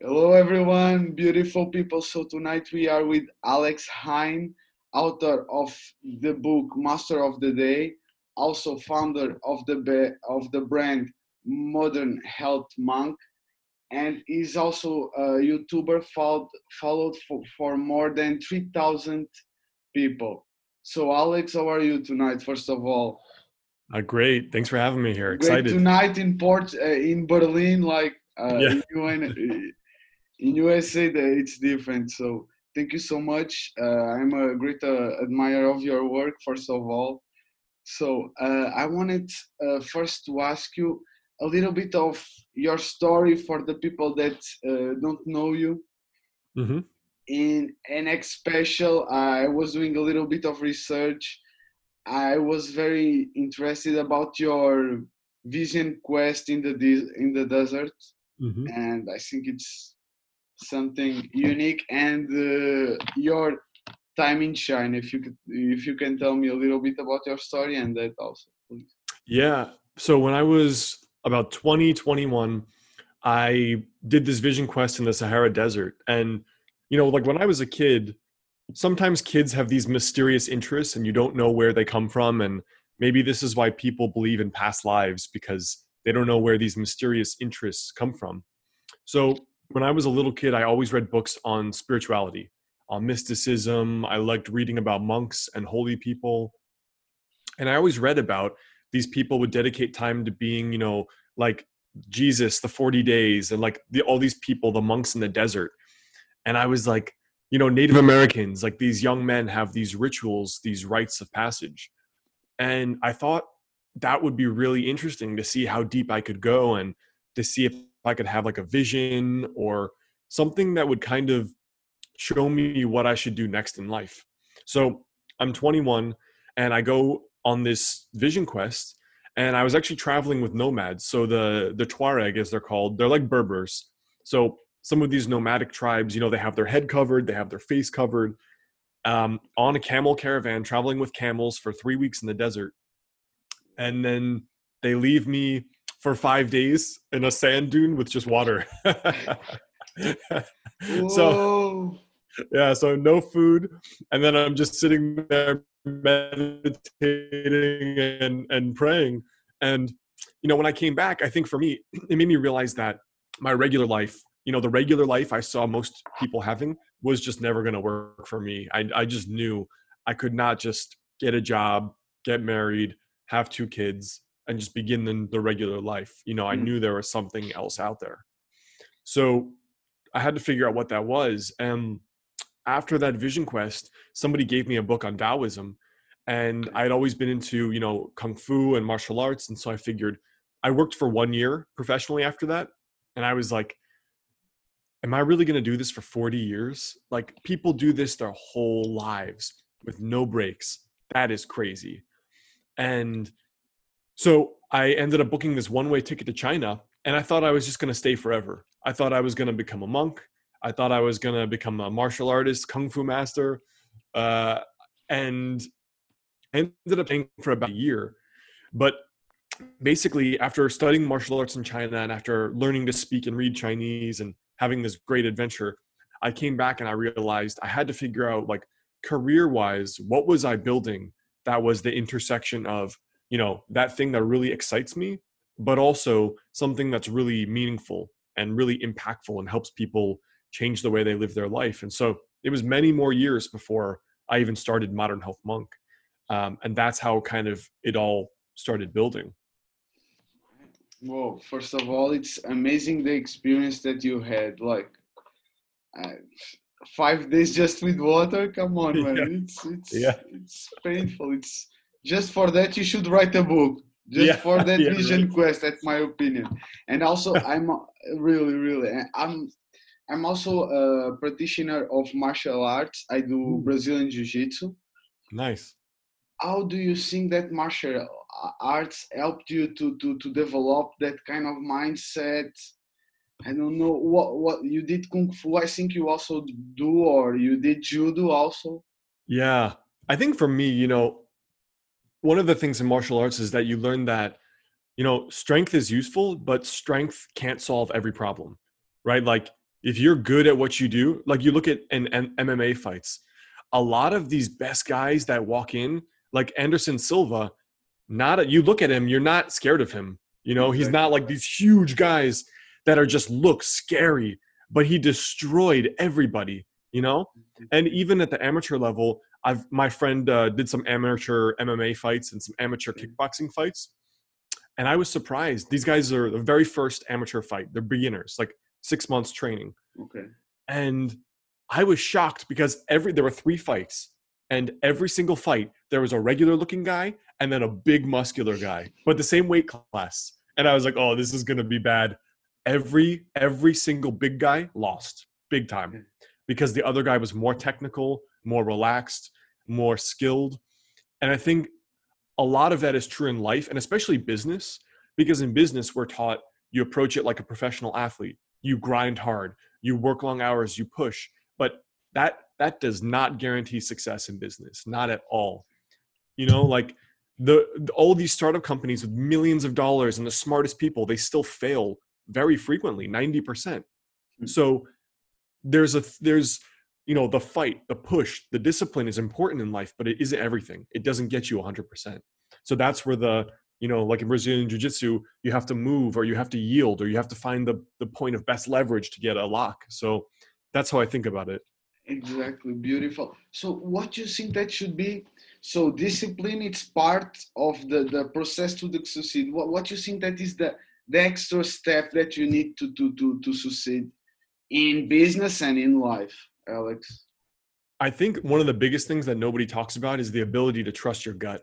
Hello, everyone, beautiful people. So, tonight we are with Alex Hine, author of the book Master of the Day, also founder of the, be- of the brand Modern Health Monk, and is also a YouTuber followed, followed for, for more than 3,000 people. So, Alex, how are you tonight, first of all? Uh, great. Thanks for having me here. Excited. Great tonight in Port uh, in Berlin, like uh, Yeah. in, in USA, it's different. So thank you so much. Uh, I'm a great uh, admirer of your work, first of all. So uh, I wanted uh, first to ask you a little bit of your story for the people that uh, don't know you. hmm In special, I was doing a little bit of research. I was very interested about your vision quest in the de- in the desert, hmm and I think it's something unique. And uh, your time in China, if you could, if you can tell me a little bit about your story and that also, please. Yeah. So when I was about 20, 21, I did this vision quest in the Sahara Desert. And, you know, like when I was a kid, sometimes kids have these mysterious interests and you don't know where they come from. And maybe this is why people believe in past lives because they don't know where these mysterious interests come from. So when I was a little kid, I always read books on spirituality, on mysticism. I liked reading about monks and holy people. And I always read about these people would dedicate time to being, you know, like Jesus, the 40 days, and like the, all these people, the monks in the desert. And I was like, you know, Native Americans, like these young men have these rituals, these rites of passage. And I thought that would be really interesting to see how deep I could go and to see if I could have like a vision or something that would kind of show me what I should do next in life. So I'm 21 and I go on this vision quest and I was actually traveling with nomads. So the the Tuareg as they're called, they're like Berbers. So some of these nomadic tribes, you know, they have their head covered, they have their face covered, um, on a camel caravan, traveling with camels for three weeks in the desert, and then they leave me for five days in a sand dune with just water. so yeah so no food and then i'm just sitting there meditating and and praying. And you know when i came back i think for me it made me realize that my regular life you know the regular life i saw most people having was just never going to work for me. I, I just knew i could not just get a job get married have two kids and just begin the, the regular life you know i Mm. knew there was something else out there so i had to figure out what that was and after that vision quest, somebody gave me a book on Taoism, and I had always been into you know kung fu and martial arts, and so I figured I worked for one year professionally after that, and I was like, "Am I really going to do this for forty years? Like people do this their whole lives with no breaks. That is crazy." And so I ended up booking this one-way ticket to China, and I thought I was just going to stay forever. I thought I was going to become a monk. I thought I was gonna become a martial artist, kung fu master, uh, and I ended up staying for about a year. But basically, after studying martial arts in China and after learning to speak and read Chinese and having this great adventure, I came back and I realized I had to figure out, like, career-wise, what was I building that was the intersection of, you know, that thing that really excites me, but also something that's really meaningful and really impactful and helps people change the way they live their life. And so it was many more years before I even started Modern Health Monk. Um, and that's how kind of it all started building. Whoa, first of all, it's amazing the experience that you had. Like uh, five days just with water. Come on, man. Yeah. It's it's Yeah. it's painful. It's just for that you should write a book. Just Yeah, for that yeah, vision right. quest, that's my opinion. And also, I'm uh, really, really, uh, I'm I'm also a practitioner of martial arts. I do. Brazilian Jiu-Jitsu. Nice. how do you think that martial arts helped you to to to develop that kind of mindset i don't know what what you did kung fu i think you also do or you did judo also Yeah. I think for me, you know, one of the things in martial arts is that you learn that, you know, strength is useful, but strength can't solve every problem, right? Like if you're good at what you do, like you look at an, MMA fights, a lot of these best guys that walk in, like Anderson Silva, not a, you look at him, you're not scared of him. You know, he's not like these huge guys that are just look scary, but he destroyed everybody. You know, mm-hmm. and even at the amateur level, I've my friend uh, did some amateur MMA fights and some amateur kickboxing fights, and I was surprised. These guys are the very first amateur fight. They're beginners, like six months training. Okay. And I was shocked because every there were three fights, and every single fight there was a regular looking guy and then a big muscular guy, but the same weight class. And I was like, oh, this is gonna be bad. Every every single big guy lost big time because the other guy was more technical, more relaxed, more skilled. And I think a lot of that is true in life and especially business because in business we're taught you approach it like a professional athlete you grind hard you work long hours you push but that that does not guarantee success in business not at all you know like the, all these startup companies with millions of dollars and the smartest people they still fail very frequently 90% hmm. so there's a there's you know the fight the push the discipline is important in life but it isn't everything. It doesn't get you 100% so that's where the you know like in brazilian jiu-jitsu you have to move or you have to yield or you have to find the, the point of best leverage to get a lock. So that's how i think about it. Exactly. Beautiful. So what you think that should be? So discipline it's part of the the process to succeed. What, what you think that is the the extra step that you need to to to, to succeed in business and in life alex i think one of the biggest things that nobody talks about is the ability to trust your gut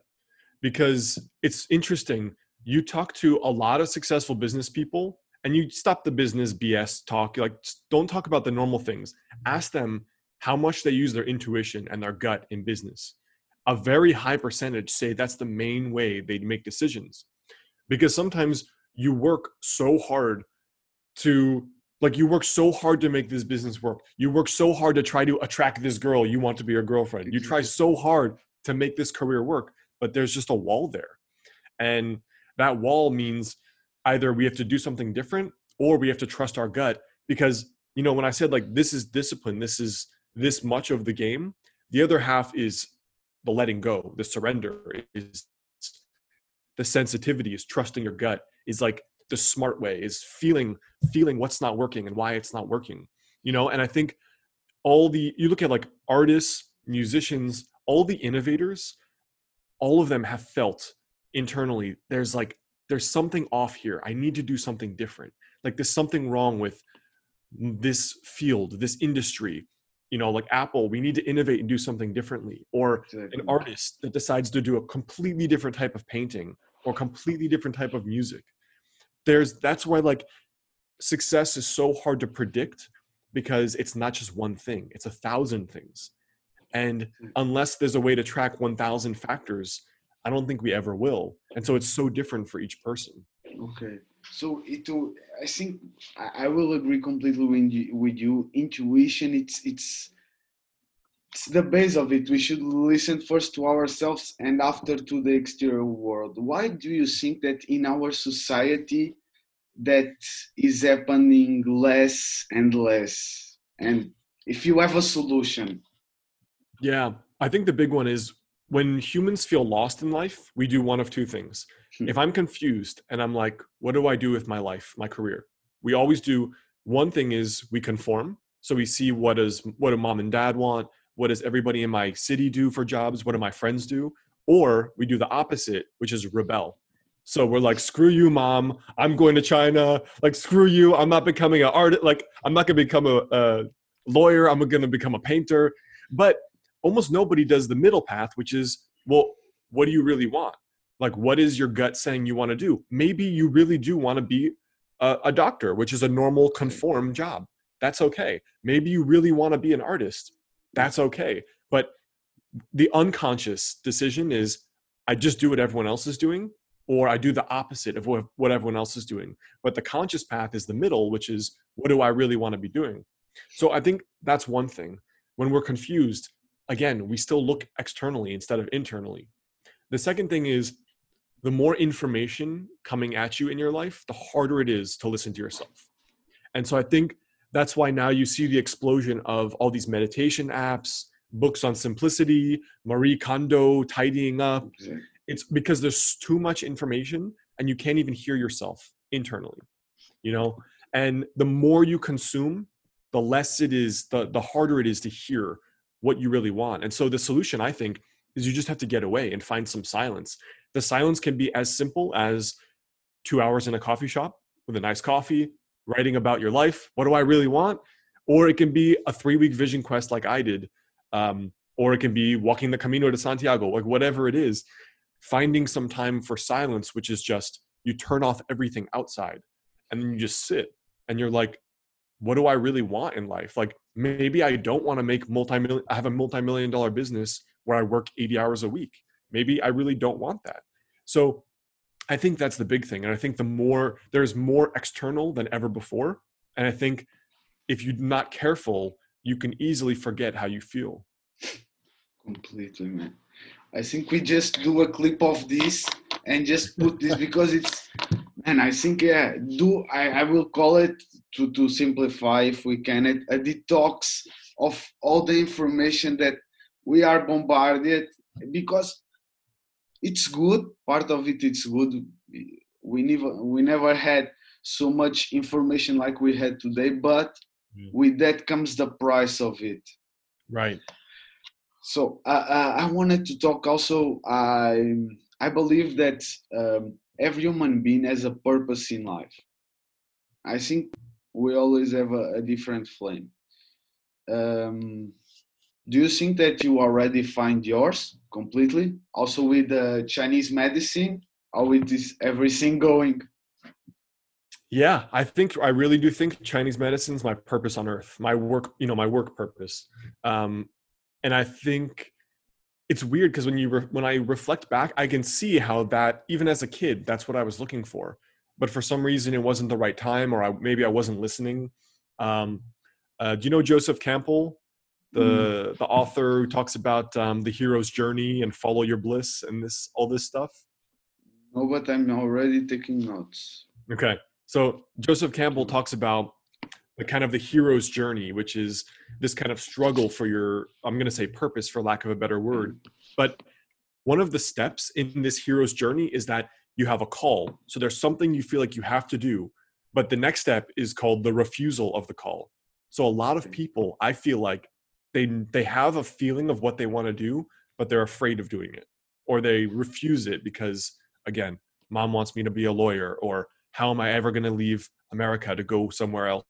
because it's interesting. You talk to a lot of successful business people and you stop the business BS talk. Like, don't talk about the normal things. Ask them how much they use their intuition and their gut in business. A very high percentage say that's the main way they make decisions. Because sometimes you work so hard to like you work so hard to make this business work. You work so hard to try to attract this girl you want to be your girlfriend. You try so hard to make this career work but there's just a wall there. And that wall means either we have to do something different or we have to trust our gut because you know when I said like this is discipline, this is this much of the game, the other half is the letting go, the surrender is the sensitivity is trusting your gut is like the smart way is feeling feeling what's not working and why it's not working you know? And i think all the you look at like artists musicians all the innovators all of them have felt internally there's like there's something off here. I need to do something different. Like there's something wrong with this field this industry. You know like apple we need to innovate and do something differently. Or an artist that decides to do a completely different type of painting or completely different type of music there's that's why like success is so hard to predict because it's not just one thing it's a thousand things and hmm. unless there's a way to track 1000 factors, I don't think we ever will. And so it's so different for each person. Okay. So it, I think I will agree completely with you, with you. Intuition, it's, it's, it's the base of it. We should listen first to ourselves and after to the exterior world. Why do you think that in our society that is happening less and less? And if you have a solution, yeah, I think the big one is when humans feel lost in life, we do one of two things. Hmm. If I'm confused and I'm like, what do I do with my life, my career? We always do one thing is we conform. So we see what does what do mom and dad want? What does everybody in my city do for jobs? What do my friends do? Or we do the opposite, which is rebel. So we're like, screw you, mom. I'm going to China. Like, screw you. I'm not becoming an artist. Like, I'm not going to become a, a lawyer. I'm going to become a painter. But almost nobody does the middle path, which is, well, what do you really want? Like, what is your gut saying you want to do? Maybe you really do want to be a, a doctor, which is a normal conform job. That's okay. Maybe you really want to be an artist. That's okay. But the unconscious decision is I just do what everyone else is doing, or I do the opposite of what, everyone else is doing. But the conscious path is the middle, which is what do I really want to be doing? So I think that's one thing. When we're confused, again, we still look externally instead of internally. The second thing is the more information coming at you in your life, the harder it is to listen to yourself. And so I think that's why now you see the explosion of all these meditation apps books on simplicity marie kondo tidying up. Exactly. it's because there's too much information and you can't even hear yourself internally you know? And the more you consume the less it is the the harder it is to hear what you really want. And so the solution i think is you just have to get away and find some silence. The silence can be as simple as 2 hours in a coffee shop with a nice coffee writing about your life. What do i really want? Or it can be a 3 week vision quest like i did um, or it can be walking the camino de santiago like whatever it is finding some time for silence which is just you turn off everything outside and then you just sit and you're like what do i really want in life? Like maybe i don't want to make multi-million i have a multi-million dollar business where i work 80 hours a week. Maybe i really don't want that. So i think that's the big thing and i think the more there's more external than ever before and i think if you're not careful you can easily forget how you feel Completely, man. I think we just do a clip of this and just put this because it's, and I think yeah, do I, I will call it to to simplify if we can it a detox of all the information that we are bombarded because it's good. Part of it, it's good. We never we never had so much information like we had today, but with that comes the price of it. right So uh, uh, I wanted to talk also. I I believe that um, every human being has a purpose in life. I think we always have a, a different flame. Um, do you think that you already find yours completely? Also with the Chinese medicine, or with this everything going? Yeah, I think I really do think Chinese medicine is my purpose on earth, my work, you know, my work purpose. Um, and I think it's weird because when you re- when I reflect back, I can see how that even as a kid, that's what I was looking for. But for some reason, it wasn't the right time, or I, maybe I wasn't listening. Um, uh, do you know Joseph Campbell, the the author who talks about um, the hero's journey and follow your bliss and this all this stuff? No, but I'm already taking notes. Okay. So Joseph Campbell talks about the kind of the hero's journey, which is this kind of struggle for your, I'm going to say purpose for lack of a better word. But one of the steps in this hero's journey is that you have a call. So there's something you feel like you have to do. But the next step is called the refusal of the call. So a lot of people, I feel like they they have a feeling of what they want to do, but they're afraid of doing it. Or they refuse it because again, mom wants me to be a lawyer or how am I ever going to leave America to go somewhere else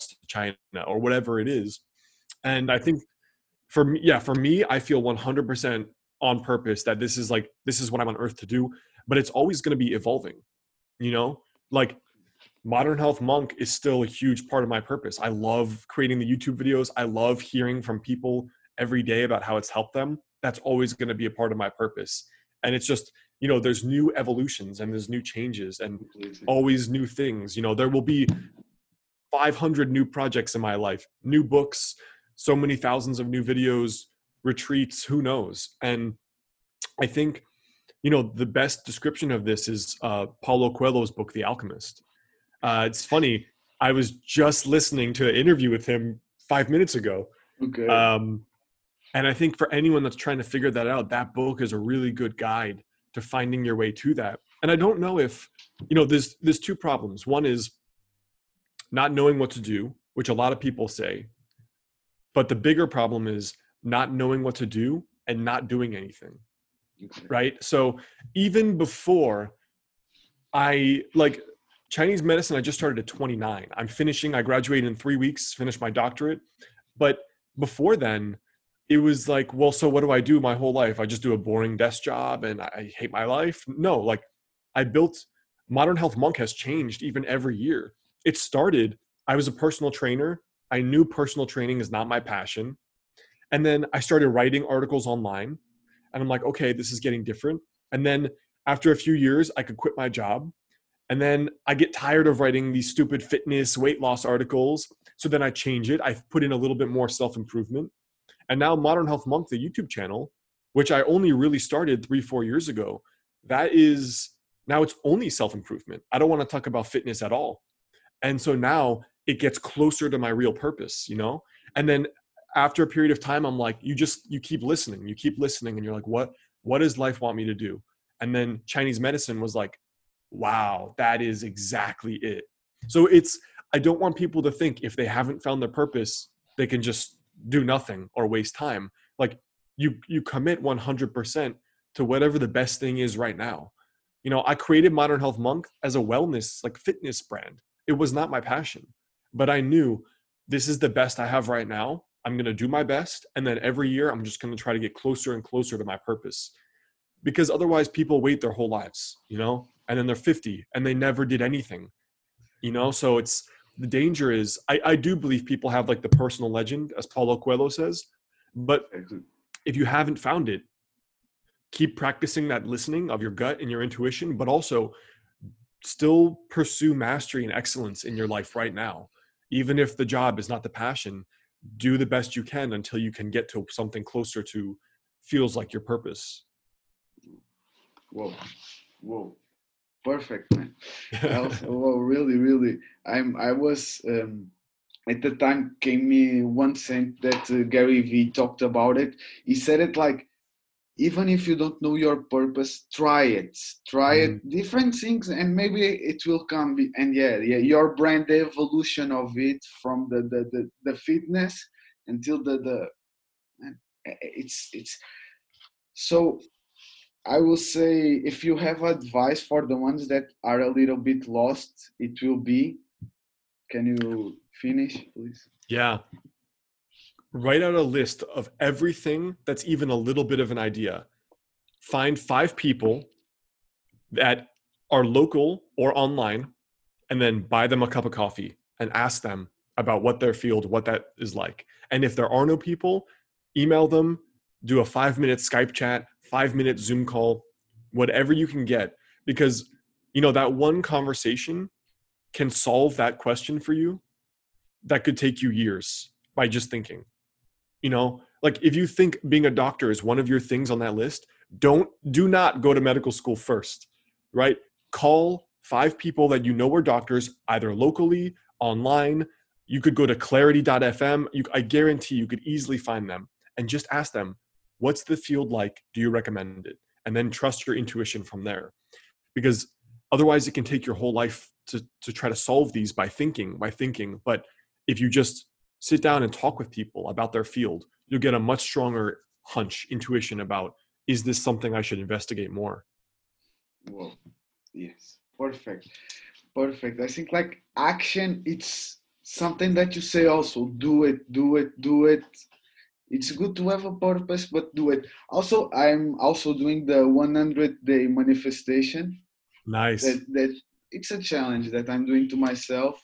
to China or whatever it is. And I think for me, yeah, for me, I feel 100% on purpose that this is like, this is what I'm on earth to do, but it's always going to be evolving, you know, like modern health monk is still a huge part of my purpose. I love creating the YouTube videos. I love hearing from people every day about how it's helped them. That's always going to be a part of my purpose. And it's just, you know, there's new evolutions and there's new changes and always new things. You know, there will be 500 new projects in my life, new books, so many thousands of new videos, retreats, who knows? And I think, you know, the best description of this is uh, Paulo Coelho's book, The Alchemist. Uh, it's funny. I was just listening to an interview with him five minutes ago. Okay. Um, and I think for anyone that's trying to figure that out, that book is a really good guide to finding your way to that. And I don't know if, you know, there's there's two problems. One is not knowing what to do, which a lot of people say. But the bigger problem is not knowing what to do and not doing anything okay. right? So even before I like Chinese medicine, I just started at 29. I'm finishing, I graduated in three weeks, finished my doctorate. But before then, it was like, well, so what do I do my whole life? I just do a boring desk job and I hate my life. No, like I built Modern Health Monk has changed even every year. It started, I was a personal trainer. I knew personal training is not my passion. And then I started writing articles online and I'm like, okay, this is getting different. And then after a few years, I could quit my job. And then I get tired of writing these stupid fitness, weight loss articles. So then I change it. I put in a little bit more self improvement. And now Modern Health Monk, the YouTube channel, which I only really started three, four years ago, that is now it's only self improvement. I don't want to talk about fitness at all. And so now it gets closer to my real purpose, you know? And then after a period of time, I'm like, you just you keep listening, you keep listening, and you're like, what what does life want me to do? And then Chinese medicine was like, wow, that is exactly it. So it's I don't want people to think if they haven't found their purpose, they can just do nothing or waste time. Like you you commit 100% to whatever the best thing is right now. You know, I created Modern Health Monk as a wellness like fitness brand. It was not my passion, but I knew this is the best I have right now. I'm going to do my best and then every year I'm just going to try to get closer and closer to my purpose. Because otherwise people wait their whole lives, you know? And then they're 50 and they never did anything. You know, so it's the danger is I, I do believe people have like the personal legend, as Paulo Coelho says, but if you haven't found it, keep practicing that listening of your gut and your intuition, but also still pursue mastery and excellence in your life right now. Even if the job is not the passion, do the best you can until you can get to something closer to feels like your purpose. Whoa, whoa perfect man well really really i'm i was um, at the time came me one sent that uh, gary vee talked about it he said it like even if you don't know your purpose try it try mm. it mm-hmm. different things and maybe it will come and yeah yeah your brand the evolution of it from the the the, the fitness until the the it's it's so I will say if you have advice for the ones that are a little bit lost, it will be can you finish, please? Yeah. Write out a list of everything that's even a little bit of an idea. Find five people that are local or online, and then buy them a cup of coffee and ask them about what their field, what that is like. And if there are no people, email them, do a five minute Skype chat, five minute Zoom call, whatever you can get, because you know that one conversation can solve that question for you that could take you years by just thinking. You know, like if you think being a doctor is one of your things on that list, don't do not go to medical school first, right? Call five people that you know are doctors, either locally, online. You could go to clarity.fm. You, I guarantee you could easily find them and just ask them, what's the field like? Do you recommend it? And then trust your intuition from there. Because otherwise it can take your whole life to, to try to solve these by thinking by thinking. But if you just sit down and talk with people about their field you'll get a much stronger hunch intuition about is this something i should investigate more? Well yes. Perfect. Perfect. I think like action it's something that you say also do it do it do it it's good to have a purpose but do it. Also i'm also doing the 100 day manifestation. Nice. That, that it's a challenge that i'm doing to myself.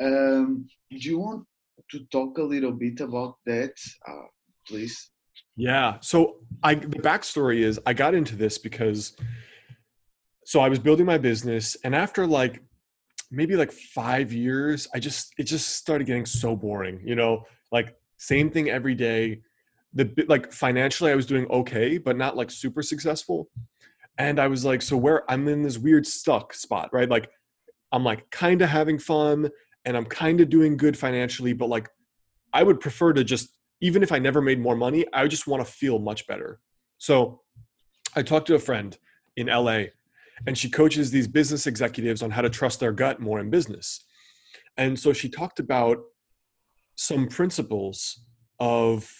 Um, do you want to talk a little bit about that? Uh, please. Yeah. So i the backstory is i got into this because so i was building my business and after like maybe like five years i just it just started getting so boring you know? Like same thing every day. The like financially i was doing okay but not like super successful. And i was like so where i'm in this weird stuck spot right? Like i'm like kind of having fun and i'm kind of doing good financially but like i would prefer to just even if i never made more money i just want to feel much better. So i talked to a friend in la and she coaches these business executives on how to trust their gut more in business. And so she talked about some principles of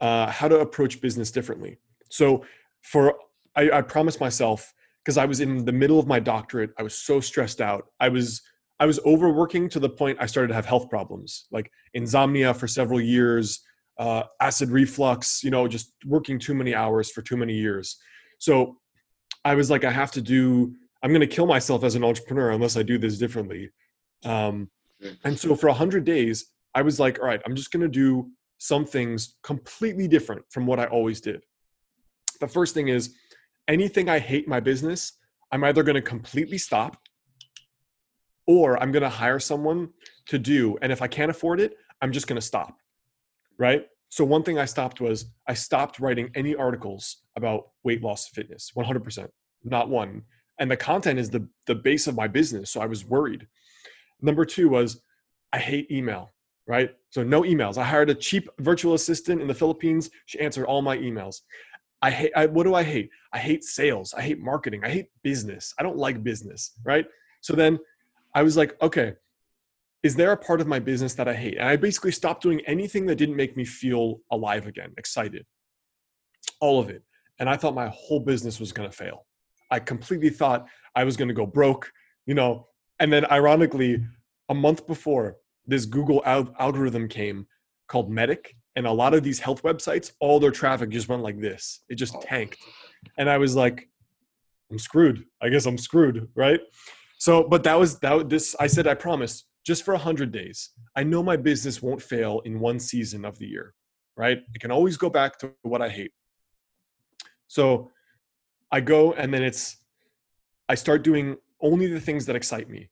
uh, how to approach business differently. So, for I, I promised myself because I was in the middle of my doctorate, I was so stressed out. I was I was overworking to the point I started to have health problems, like insomnia for several years, uh, acid reflux. You know, just working too many hours for too many years. So, I was like, I have to do. I'm going to kill myself as an entrepreneur unless I do this differently. Um, and so for 100 days I was like, all right, I'm just going to do some things completely different from what I always did. The first thing is anything I hate my business, I'm either going to completely stop or I'm going to hire someone to do. And if I can't afford it, I'm just going to stop. Right. So, one thing I stopped was I stopped writing any articles about weight loss fitness 100%, not one. And the content is the, the base of my business. So I was worried. Number two was I hate email, right? So no emails. I hired a cheap virtual assistant in the Philippines. She answered all my emails. I hate, I, what do I hate? I hate sales. I hate marketing. I hate business. I don't like business, right? So then I was like, okay, is there a part of my business that I hate? And I basically stopped doing anything that didn't make me feel alive again, excited, all of it. And I thought my whole business was going to fail. I completely thought I was going to go broke, you know. And then, ironically, a month before, this Google al- algorithm came called Medic, and a lot of these health websites, all their traffic just went like this. It just oh. tanked, and I was like, "I'm screwed. I guess I'm screwed." Right? So, but that was that. This I said I promise just for a hundred days. I know my business won't fail in one season of the year. Right? I can always go back to what I hate. So I go and then it's I start doing only the things that excite me.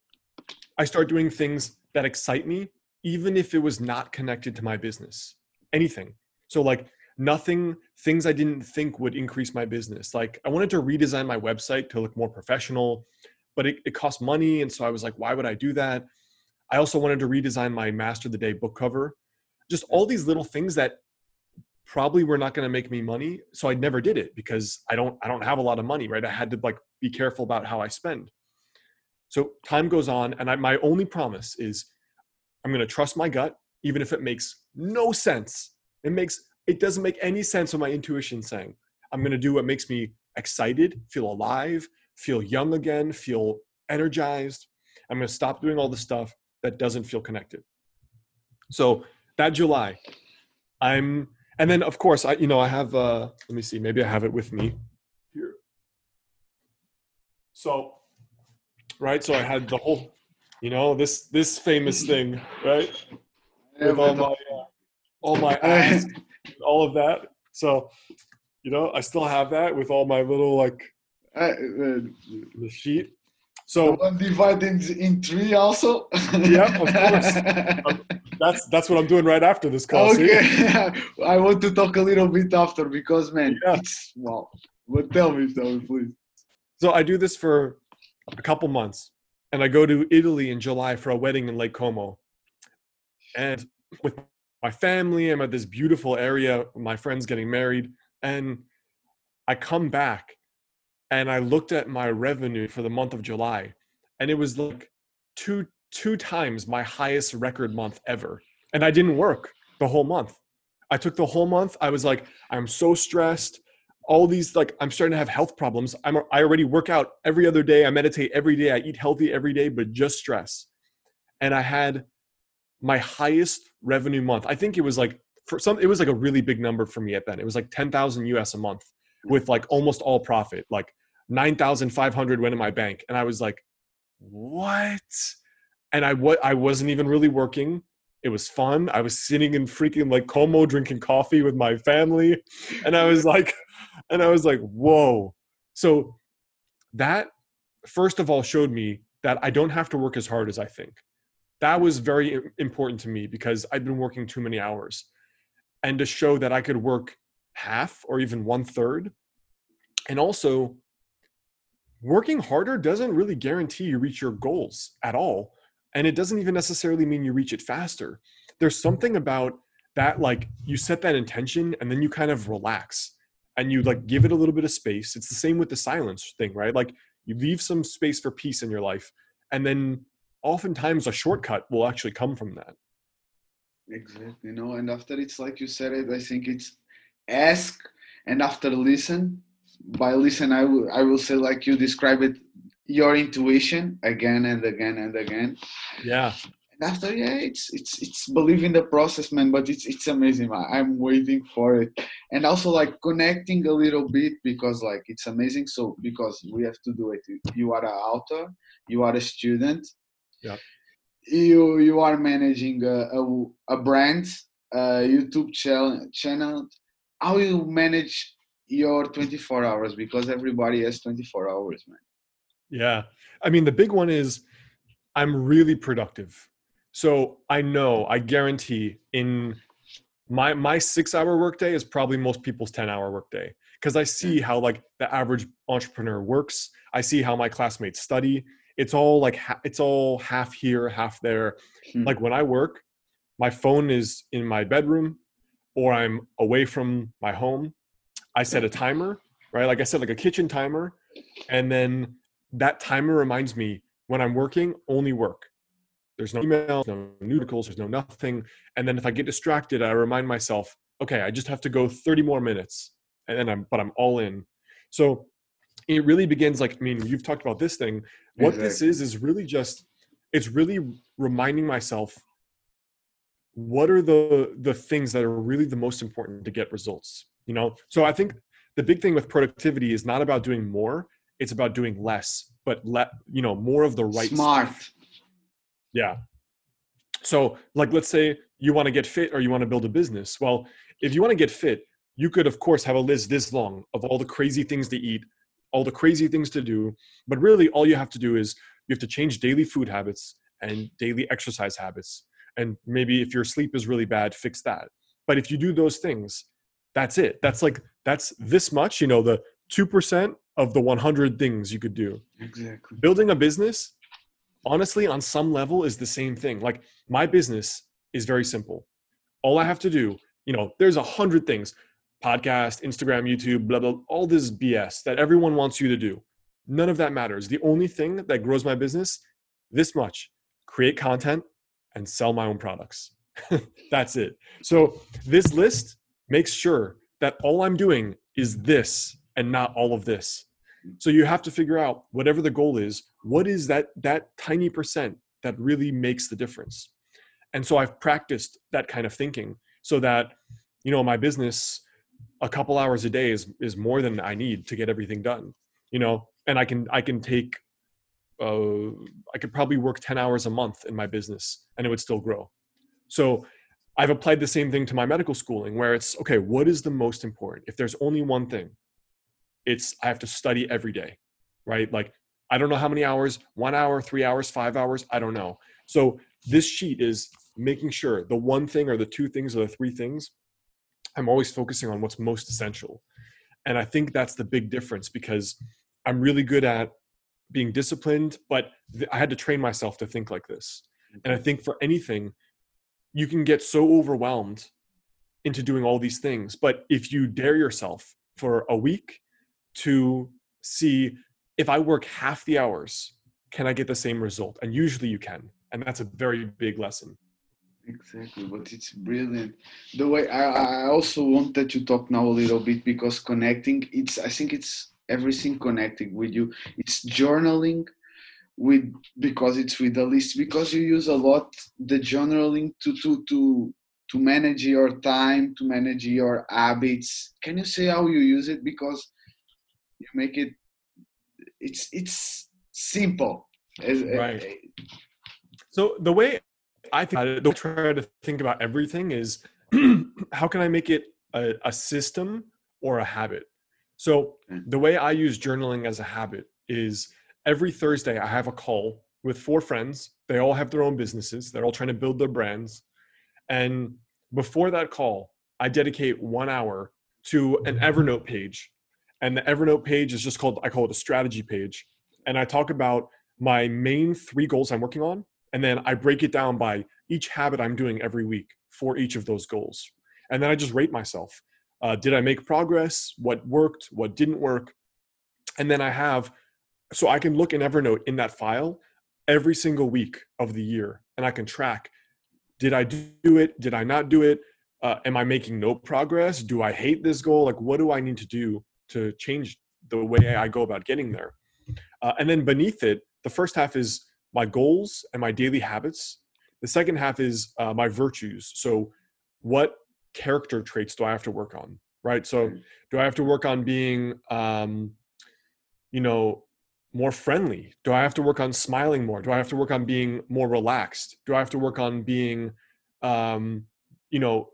I start doing things that excite me even if it was not connected to my business. Anything. So like nothing things I didn't think would increase my business. Like I wanted to redesign my website to look more professional, but it, it cost money and so I was like why would I do that? I also wanted to redesign my Master the Day book cover. Just all these little things that probably were not going to make me money so i never did it because i don't i don't have a lot of money right i had to like be careful about how i spend so time goes on and I, my only promise is i'm going to trust my gut even if it makes no sense. It makes it doesn't make any sense what my intuition saying. I'm going to do what makes me excited feel alive feel young again feel energized. I'm going to stop doing all the stuff that doesn't feel connected. So that july i'm and then of course i you know i have uh let me see maybe i have it with me here. So right so i had the whole you know this this famous thing right with all my uh, all my ads, all of that so you know i still have that with all my little like Uh, the sheet so one divided in three also. Yeah, of course. that's that's what i'm doing right after this call see? okay, I want to talk a little bit after because man, Yeah. it's wow. But tell me, tell me, please. So I do this for a couple months, and I go to Italy in July for a wedding in Lake Como, and with my family, I'm at this beautiful area. My friends getting married, and I come back, and I looked at my revenue for the month of July, and it was like two two times my highest record month ever, and I didn't work the whole month. I took the whole month. I was like, I'm so stressed all these like i'm starting to have health problems. I'm i already work out every other day. I meditate every day. I eat healthy every day but just stress. And i had my highest revenue month. I think it was like for some it was like a really big number for me at then. It was like 10000 us a month with like almost all profit. Like 9500 went in my bank. And i was like what? And i what i wasn't even really working it was fun. I was sitting in freaking like como drinking coffee with my family and i was like and i was like whoa. So that first of all showed me that i don't have to work as hard as i think. That was very important to me because i'd been working too many hours. And to show that i could work half or even one third and also working harder doesn't really guarantee you reach your goals at all and it doesn't even necessarily mean you reach it faster there's something about that like you set that intention and then you kind of relax and you like give it a little bit of space it's the same with the silence thing right like you leave some space for peace in your life and then oftentimes a shortcut will actually come from that Exactly. You know, and after it's like you said it, I think it's ask and after listen. By listen, I will I will say like you describe it, your intuition again and again and again. yeah And after yeah, it's it's it's believe in the process, man. But it's it's amazing. I- I'm waiting for it, and also like connecting a little bit because like it's amazing. So because we have to do it. You are an author, you are a student. Yeah. You you are managing a a, a brand, a YouTube channel channel. How you manage your 24 hours because everybody has 24 hours, man. Yeah. I mean, the big one is I'm really productive. So I know, I guarantee in my my 6-hour workday is probably most people's 10-hour workday because I see how like the average entrepreneur works. I see how my classmates study. it's all like ha- it's all half here half there Hmm. like when i work my phone is in my bedroom or i'm away from my home i set a timer right like i said like a kitchen timer and then that timer reminds me when i'm working only work. There's no emails no nudicles there's no nothing and then if i get distracted i remind myself okay i just have to go 30 more minutes and then i'm but i'm all in. So it really begins like i mean you've talked about this thing. What this is is really just it's really reminding myself what are the the things that are really the most important to get results you know? So i think the big thing with productivity is not about doing more it's about doing less but let you know more of the right Smart. stuff. yeah. So like let's say you want to get fit or you want to build a business. Well if you want to get fit you could of course have a list this long of all the crazy things to eat all the crazy things to do but really all you have to do is you have to change daily food habits and daily exercise habits. And maybe if your sleep is really bad fix that. But if you do those things that's it. That's like that's this much you know the 2% of the 100 things you could do. Exactly. building a business honestly on some level is the same thing. Like my business is very simple. All i have to do you know there's a hundred things. Podcast instagram youtube blah blah all this bs that everyone wants you to do. None of that matters. The only thing that grows my business this much create content and sell my own products. That's it. So this list makes sure that all i'm doing is this and not all of this so you have to figure out whatever the goal is, what is that that tiny percent that really makes the difference? And so I've practiced that kind of thinking so that you know my business a couple hours a day is is more than I need to get everything done. You know, and I can I can take uh I could probably work 10 hours a month in my business and it would still grow. So I've applied the same thing to my medical schooling where it's okay, what is the most important? If there's only one thing, it's I have to study every day, right? Like I don't know how many hours, one hour, three hours, five hours, I don't know. So this sheet is making sure the one thing or the two things or the three things, I'm always focusing on what's most essential. And I think that's the big difference because I'm really good at being disciplined, but th- I had to train myself to think like this. And I think for anything, you can get so overwhelmed into doing all these things. But if you dare yourself for a week to see if I work half the hours, can I get the same result? And usually you can. And that's a very big lesson. Exactly, but it's brilliant. The way I, I also wanted to talk now a little bit because connecting, it's I think it's everything connecting with you. It's journaling with because it's with the list because you use a lot the journaling to to to to manage your time, to manage your habits. Can you say how you use it? Because you make it it's it's simple. As- uh, Right. Uh, so the way I think about it, the way I try to think about everything is how can I make it a, a system or a habit? So the way I use journaling as a habit is every Thursday I have a call with four friends. They all have their own businesses. They're all trying to build their brands. And before that call, I dedicate one hour to an Evernote page. And the Evernote page is just called, I call it a strategy page. And I talk about my main three goals I'm working on. And then I break it down by each habit I'm doing every week for each of those goals. And then I just rate myself. Uh, did I make progress? What worked? What didn't work? And then I have, so I can look in Evernote in that file every single week of the year and I can track did I do it? Did I not do it? Uh, am I making no progress? Do I hate this goal? Like, what do I need to do to change the way I go about getting there? Uh, and then beneath it, the first half is my goals and my daily habits. The second half is uh, my virtues. So, what character traits do I have to work on? Right. So, do I have to work on being, um, you know, more friendly? Do I have to work on smiling more? Do I have to work on being more relaxed? Do I have to work on being, um, you know,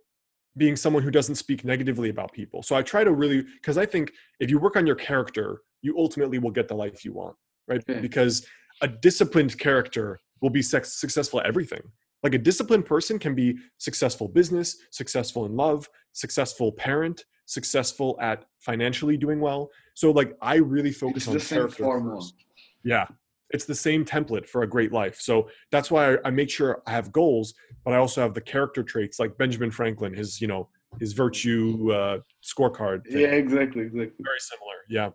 being someone who doesn't speak negatively about people? So I try to really, because I think if you work on your character, you ultimately will get the life you want, right? Okay. Because a disciplined character will be sex- successful at everything. Like a disciplined person can be successful business, successful in love, successful parent, successful at financially doing well. So like I really focus It's on the character formula. Yeah, it's the same template for a great life. So that's why I, I make sure I have goals, but I also have the character traits like Benjamin Franklin, his you know his virtue uh, scorecard. Thing. Yeah, exactly, exactly. Very similar. Yeah.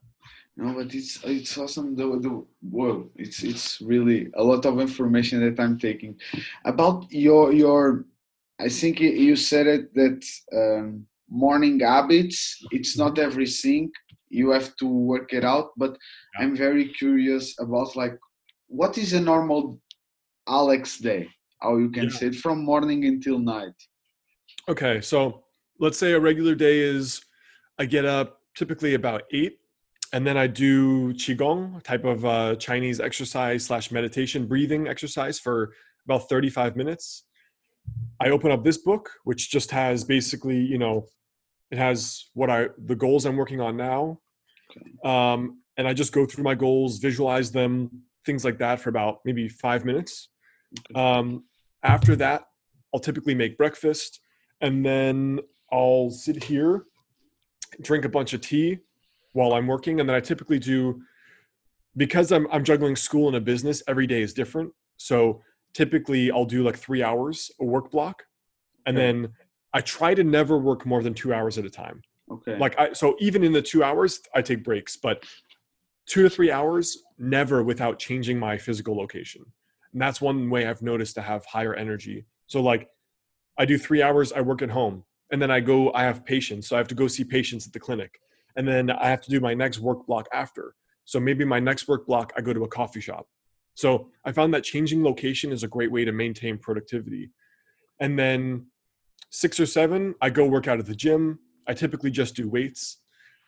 No, but it's it's awesome. The the well, it's it's really a lot of information that I'm taking about your your. I think you said it that um, morning habits. It's not mm-hmm. everything. You have to work it out. But yeah. I'm very curious about like what is a normal Alex day? How you can yeah. say it from morning until night. Okay, so let's say a regular day is I get up typically about eight, and then I do qigong type of uh, Chinese exercise slash meditation breathing exercise for about 35 minutes. I open up this book, which just has basically, you know, it has what I the goals I'm working on now, um, and I just go through my goals, visualize them, things like that for about maybe five minutes. Um, after that, I'll typically make breakfast, and then I'll sit here, drink a bunch of tea while I'm working, and then I typically do because I'm I'm juggling school and a business. Every day is different, so typically I'll do like three hours a work block, and then I try to never work more than two hours at a time. Okay. Like I so even in the two hours I take breaks, but two to three hours never without changing my physical location. And that's one way I've noticed to have higher energy. So like I do three hours, I work at home and then I go, I have patients. So I have to go see patients at the clinic. And then I have to do my next work block after. So maybe my next work block, I go to a coffee shop. So I found that changing location is a great way to maintain productivity. And then six or seven, I go work out at the gym. I typically just do weights.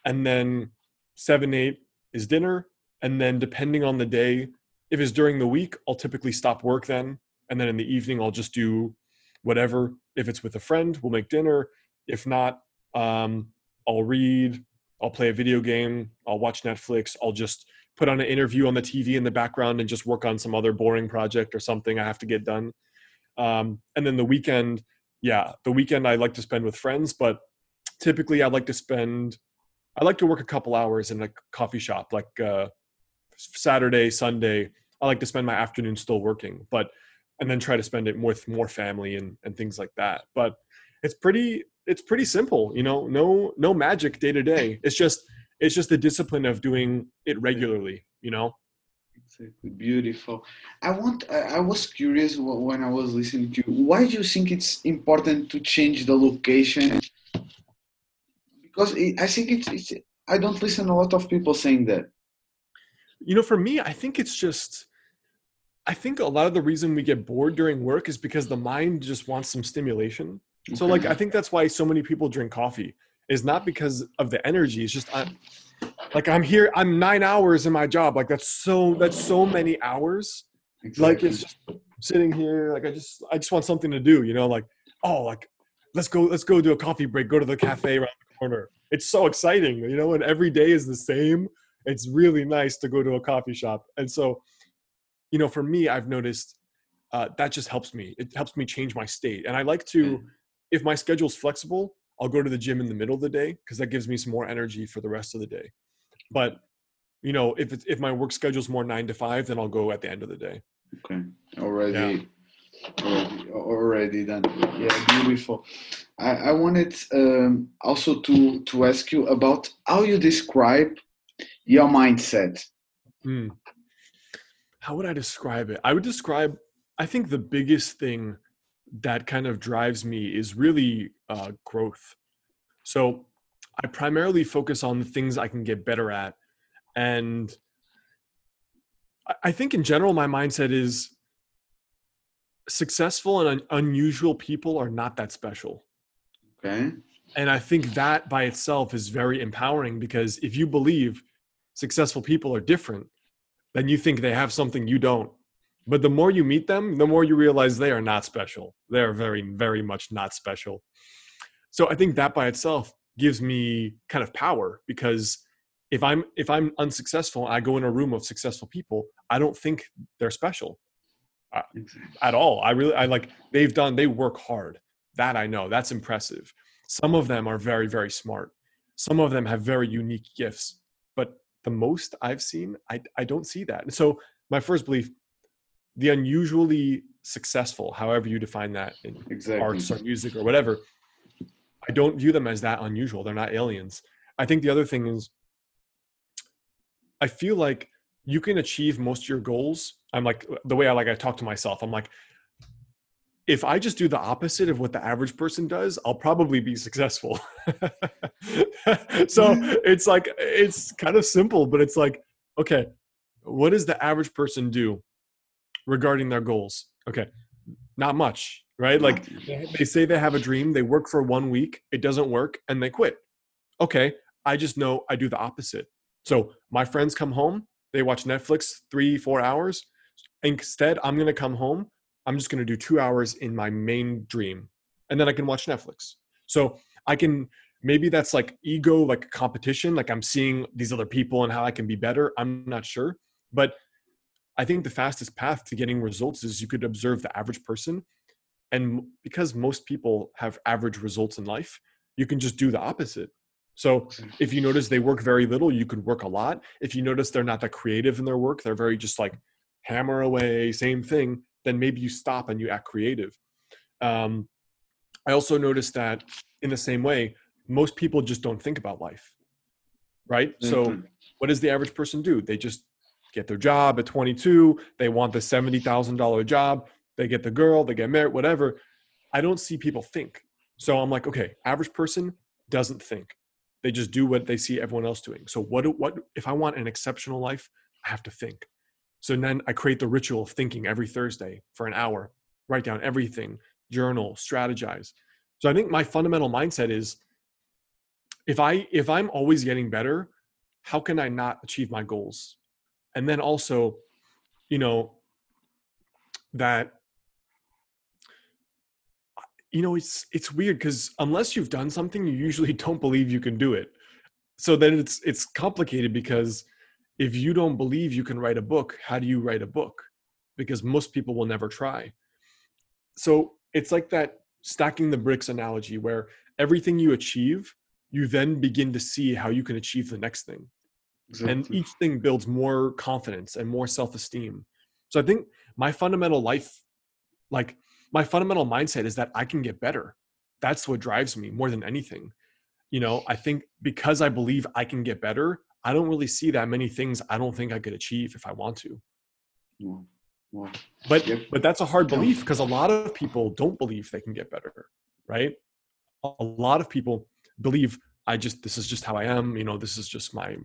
And then seven, eight is dinner. And then depending on the day, if it's during the week, I'll typically stop work then. And then in the evening, I'll just do whatever. If it's with a friend, we'll make dinner. If not, um, I'll read, I'll play a video game, I'll watch Netflix, I'll just put on an interview on the TV in the background and just work on some other boring project or something I have to get done. Um, and then the weekend, yeah, the weekend I like to spend with friends, but typically I like to spend, I like to work a couple hours in a coffee shop, like uh, Saturday, Sunday. I like to spend my afternoon still working, but and then try to spend it with more family and, and things like that. But it's pretty it's pretty simple, you know, no no magic day to day. It's just it's just the discipline of doing it regularly, you know. Exactly, beautiful. I want. I was curious when I was listening to you. Why do you think it's important to change the location? Because I think it's, it's. I don't listen a lot of people saying that. You know, for me, I think it's just I think a lot of the reason we get bored during work is because the mind just wants some stimulation. Okay. So like I think that's why so many people drink coffee is not because of the energy. It's just I'm, like I'm here. I'm nine hours in my job. Like that's so that's so many hours. Exactly. Like it's just sitting here. Like I just I just want something to do. You know, like oh like let's go let's go do a coffee break. Go to the cafe around the corner. It's so exciting. You know, and every day is the same. It's really nice to go to a coffee shop. And so you know, for me, I've noticed uh, that just helps me. It helps me change my state. And I like to, mm. if my schedule's flexible, I'll go to the gym in the middle of the day because that gives me some more energy for the rest of the day. But you know, if it's, if my work schedule's more nine to five, then I'll go at the end of the day. Okay, already, yeah. Already, done. Yeah, beautiful. I, I wanted um, also to to ask you about how you describe your mindset. Mm how would I describe it? I would describe, I think the biggest thing that kind of drives me is really uh, growth. So I primarily focus on the things I can get better at. And I think in general, my mindset is successful and un- unusual people are not that special. Okay. And I think that by itself is very empowering because if you believe successful people are different, then you think they have something you don't. But the more you meet them, the more you realize they are not special. They are very, very much not special. So I think that by itself gives me kind of power because if I'm if I'm unsuccessful, I go in a room of successful people. I don't think they're special uh, at all. I really I like they've done they work hard. That I know. That's impressive. Some of them are very very smart. Some of them have very unique gifts, but the most I've seen, I, I don't see that. And so my first belief the unusually successful however you define that in exactly. arts or music or whatever i don't view them as that unusual they're not aliens i think the other thing is i feel like you can achieve most of your goals i'm like the way i like i talk to myself i'm like if I just do the opposite of what the average person does, I'll probably be successful. so it's like, it's kind of simple, but it's like, okay, what does the average person do regarding their goals? Okay, not much, right? Like they say they have a dream, they work for one week, it doesn't work, and they quit. Okay, I just know I do the opposite. So my friends come home, they watch Netflix three, four hours. Instead, I'm going to come home I'm just going to do two hours in my main dream and then I can watch Netflix. So I can, maybe that's like ego, like competition. Like I'm seeing these other people and how I can be better. I'm not sure. But I think the fastest path to getting results is you could observe the average person. And because most people have average results in life, you can just do the opposite. So if you notice they work very little, you could work a lot. If you notice they're not that creative in their work, they're very just like hammer away, same thing, then maybe you stop and you act creative. Um, I also noticed that in the same way, most people just don't think about life, right? Mm-hmm. So, what does the average person do? They just get their job at 22, they want the $70,000 job, they get the girl, they get married, whatever. I don't see people think. So, I'm like, okay, average person doesn't think. They just do what they see everyone else doing. So, what, what if I want an exceptional life? I have to think. So then I create the ritual of thinking every Thursday for an hour, write down everything, journal, strategize. So I think my fundamental mindset is if I if I'm always getting better, how can I not achieve my goals? And then also, you know, that you know it's it's weird because unless you've done something you usually don't believe you can do it so then it's it's complicated because if you don't believe you can write a book, how do you write a book? Because most people will never try. So it's like that stacking the bricks analogy where everything you achieve, you then begin to see how you can achieve the next thing. Exactly. And each thing builds more confidence and more self esteem. So I think my fundamental life, like my fundamental mindset is that I can get better. That's what drives me more than anything. You know, I think because I believe I can get better, I don't really see that many things I don't think I could achieve if I want to. But yep. but that's a hard belief because a lot of people don't believe they can get better, right? A lot of people believe I just this is just how I am, you know, this is just my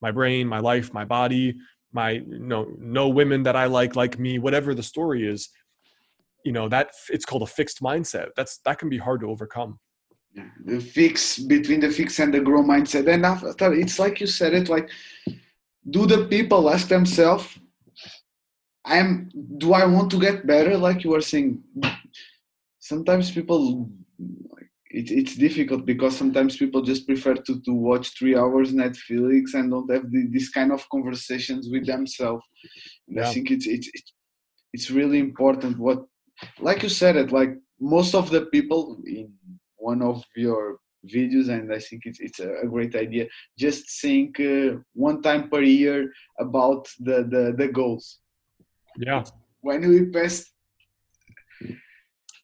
my brain, my life, my body, my you know no women that I like like me, whatever the story is. You know, that it's called a fixed mindset. That's that can be hard to overcome yeah, the fix between the fix and the grow mindset. And after it's like you said it like do the people ask themselves i'm do i want to get better? Like you were saying sometimes people it, it's difficult because sometimes people just prefer to, to watch three hours netflix and don't have the, this kind of conversations with themselves. And yeah. i think it's, it's it's it's really important what like you said it like most of the people in one of your videos and i think it's, it's a great idea. Just think uh, one time per year about the the, the goals. Yeah. When we pass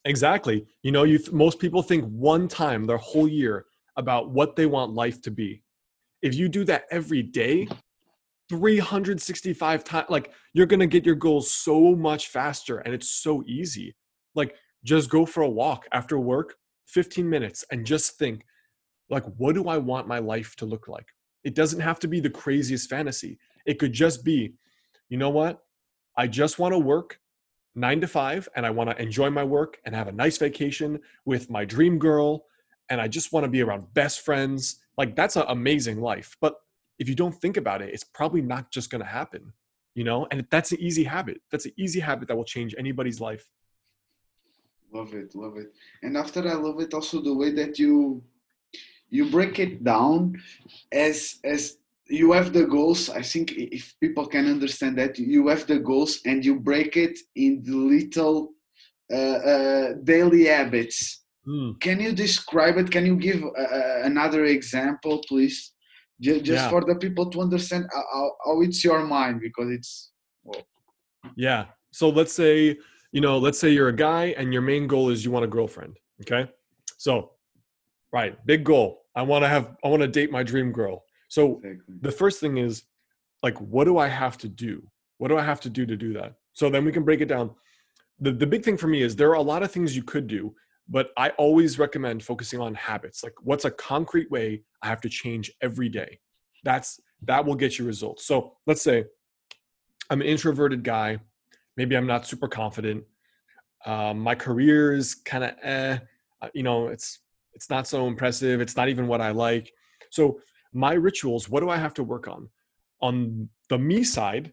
exactly. You know you most people think one time their whole year about what they want life to be. If you do that every day 365 times like you're gonna get your goals so much faster and it's so easy. Like just go for a walk after work 15 minutes and just think like what do i want my life to look like? It doesn't have to be the craziest fantasy. It could just be you know what? I just want to work 9 to 5 and i want to enjoy my work and have a nice vacation with my dream girl and i just want to be around best friends. Like that's an amazing life. But if you don't think about it it's probably not just going to happen you know? And that's an easy habit. That's an easy habit that will change anybody's life love it love it and after i love it also the way that you you break it down as as you have the goals i think if people can understand that you have the goals and you break it in the little uh, uh, daily habits mm. can you describe it can you give uh, another example please just, just yeah. for the people to understand how, how, it's your mind because it's well, Yeah. So let's say, you know, let's say you're a guy and your main goal is you want a girlfriend. Okay. So, right, big goal. I want to have, I want to date my dream girl. So Exactly. the first thing is like, what do I have to do? What do I have to do to do that? So then we can break it down. The, the big thing for me is there are a lot of things you could do, but I always recommend focusing on habits. Like, what's a concrete way I have to change every day? That's that will get you results. So let's say I'm an introverted guy. Maybe I'm not super confident. Um, my career is kind of eh. uh, You know, it's it's not so impressive. It's not even what I like. So my rituals. What do I have to work on? On the me side,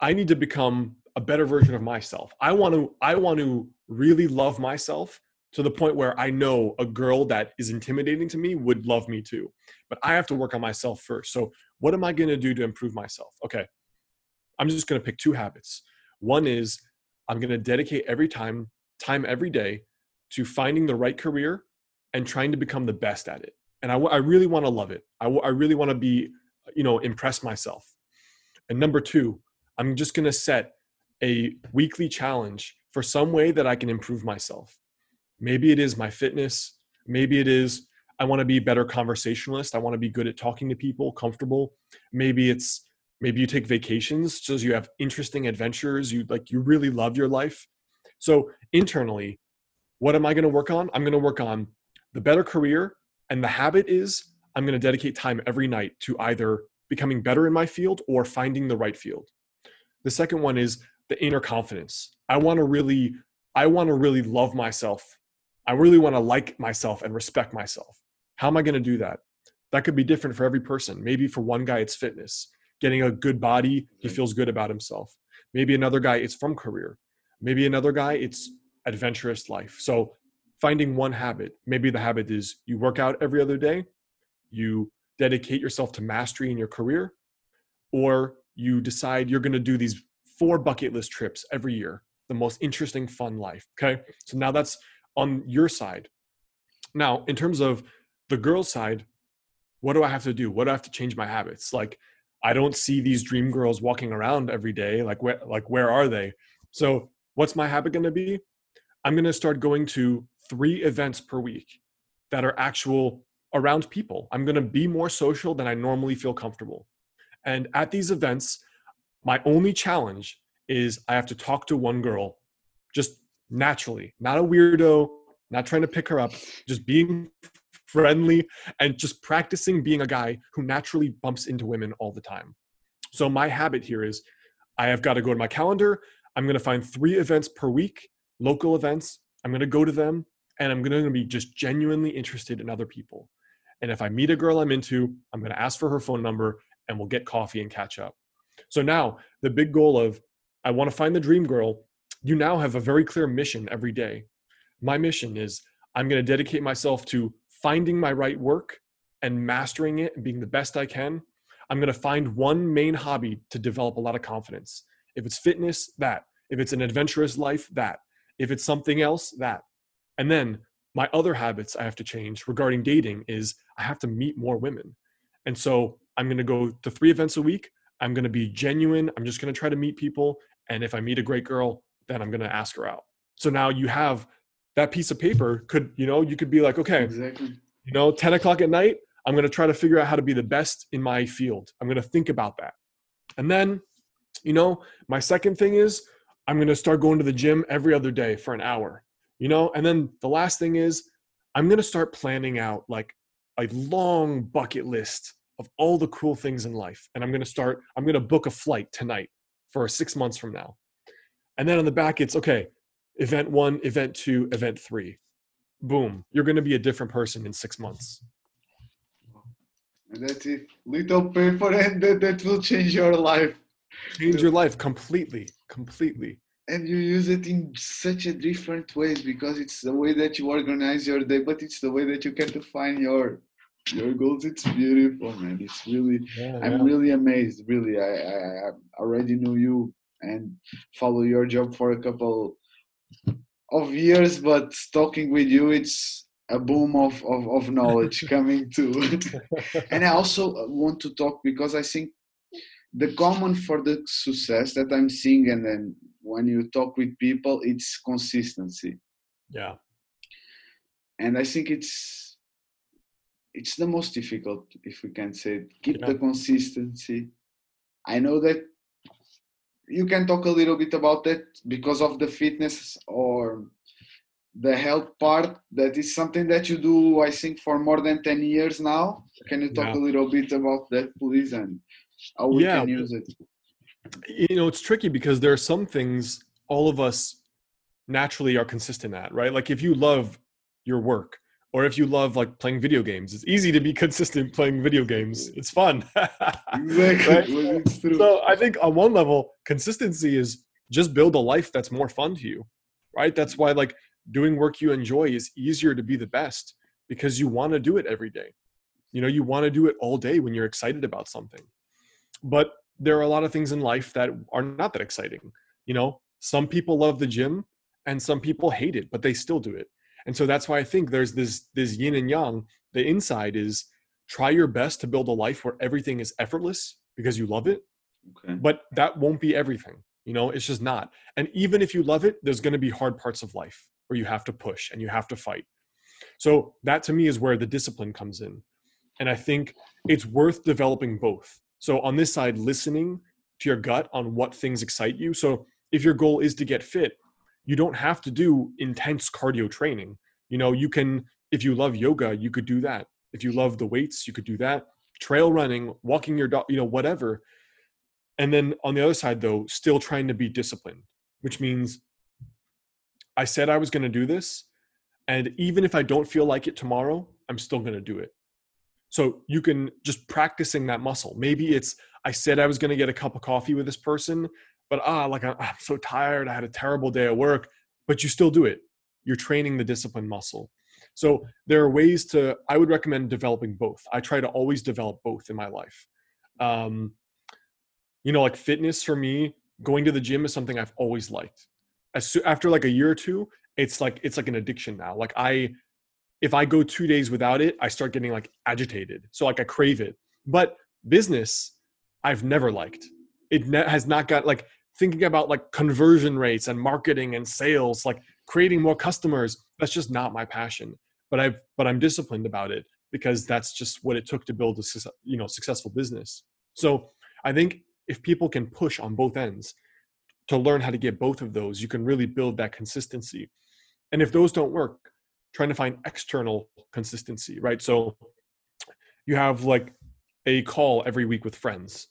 I need to become a better version of myself. I want to. I want to really love myself to the point where I know a girl that is intimidating to me would love me too. But I have to work on myself first. So what am I going to do to improve myself? Okay. I'm just going to pick two habits. One is I'm going to dedicate every time, time every day to finding the right career and trying to become the best at it. And I, I really want to love it. I, I really want to be, you know, impress myself. And number two, I'm just going to set a weekly challenge for some way that I can improve myself. Maybe it is my fitness. Maybe it is I want to be a better conversationalist. I want to be good at talking to people, comfortable. Maybe it's maybe you take vacations so you have interesting adventures. You like you really love your life. So internally, what am I going to work on? I'm going to work on the better career and the habit is I'm going to dedicate time every night to either becoming better in my field or finding the right field. The second one is the inner confidence. I want to really I want to really love myself I really want to like myself and respect myself. How am I going to do that? That could be different for every person. Maybe for one guy, it's fitness, getting a good body, he mm-hmm. feels good about himself. Maybe another guy, it's from career. Maybe another guy, it's adventurous life. So finding one habit, maybe the habit is you work out every other day, you dedicate yourself to mastery in your career, or you decide you're going to do these four bucket list trips every year, the most interesting, fun life. Okay. So now that's on your side. Now, in terms of the girl's side, what do I have to do? What do I have to change my habits? Like, I don't see these dream girls walking around every day. Like, where, like, where are they? So, what's my habit going to be? I'm going to start going to three events per week that are actual around people. I'm going to be more social than I normally feel comfortable. And at these events, my only challenge is I have to talk to one girl just naturally, not a weirdo, not trying to pick her up, just being friendly and just practicing being a guy who naturally bumps into women all the time. So my habit here is I have got to go to my calendar. I'm going to find three events per week, local events. I'm going to go to them and I'm going to be just genuinely interested in other people. And if I meet a girl I'm into, I'm going to ask for her phone number and we'll get coffee and catch up. So now the big goal of I want to find the dream girl you now have a very clear mission every day. My mission is I'm going to dedicate myself to finding my right work and mastering it and being the best I can. I'm going to find one main hobby to develop a lot of confidence. If it's fitness, that. If it's an adventurous life, that. If it's something else, that. And then my other habits I have to change regarding dating is I have to meet more women. And so I'm going to go to three events a week. I'm going to be genuine. I'm just going to try to meet people. And if I meet a great girl, then I'm going to ask her out. So now you have that piece of paper could, you know, you could be like, okay, Exactly. you know, 10 o'clock at night, I'm going to try to figure out how to be the best in my field. I'm going to think about that. And then, you know, my second thing is I'm going to start going to the gym every other day for an hour, you know, and then the last thing is I'm going to start planning out like a long bucket list of all the cool things in life. And I'm going to start, I'm going to book a flight tonight for six months from now. And then on the back, it's okay, event one, event two, event three. Boom. You're going to be a different person in six months. And that's it. Little paper and that, that will change your life. Change your life completely, completely. And you use it in such a different ways because it's the way that you organize your day, but it's the way that you can define your your goals. It's beautiful, man. It's really Yeah, I'm really amazed. Really, I, I I already knew you and follow your job for a couple of years, but talking with you, it's a boom of of, of knowledge coming too. and I also want to talk because I think the common for the success that I'm seeing, and then when you talk with people, it's consistency. Yeah. And I think it's it's the most difficult, if we can say it. Keep Yeah. the consistency. I know that you can talk a little bit about that because of the fitness or the health part. That is something that you do, I think, for more than 10 years now. Can you talk Yeah. a little bit about that, please, and how we Yeah, can use it? you know it's tricky because there are some things all of us naturally are consistent at right like if you love your work or if you love like playing video games it's easy to be consistent playing video games it's fun Exactly, Right? so i think on one level consistency is just build a life that's more fun to you right? That's why like doing work you enjoy is easier to be the best because you want to do it every day. You know you want to do it all day when you're excited about something. But there are a lot of things in life that are not that exciting you know? Some people love the gym and some people hate it but they still do it. And so that's why i think there's this this yin and yang. The inside is try your best to build a life where everything is effortless because you love it Okay. but that won't be everything you know it's just not. And even if you love it there's going to be hard parts of life where you have to push and you have to fight. So that to me is where the discipline comes in. And i think it's worth developing both. So on this side listening to your gut on what things excite you. So if your goal is to get fit you don't have to do intense cardio training. You know you can if you love yoga you could do that if you love the weights you could do that. Trail running walking your dog you know whatever. And then on the other side though still trying to be disciplined which means i said i was going to do this and even if i don't feel like it tomorrow i'm still going to do it. So you can just practicing that muscle. Maybe it's i said i was going to get a cup of coffee with this person but ah like i'm so tired i had a terrible day at work but you still do it. You're training the discipline muscle so there are ways to i would recommend developing both. I try to always develop both in my life. Um, you know like fitness for me going to the gym is something i've always liked. As after like a year or two it's like it's like an addiction now. Like i if i go two days without it i start getting like agitated. So like i crave it. But business i've never liked. It ne- has not got like thinking about like conversion rates and marketing and sales like creating more customers that's just not my passion but i've but i'm disciplined about it because that's just what it took to build a you know successful business. So i think if people can push on both ends to learn how to get both of those you can really build that consistency. And if those don't work trying to find external consistency right? So you have like a call every week with friends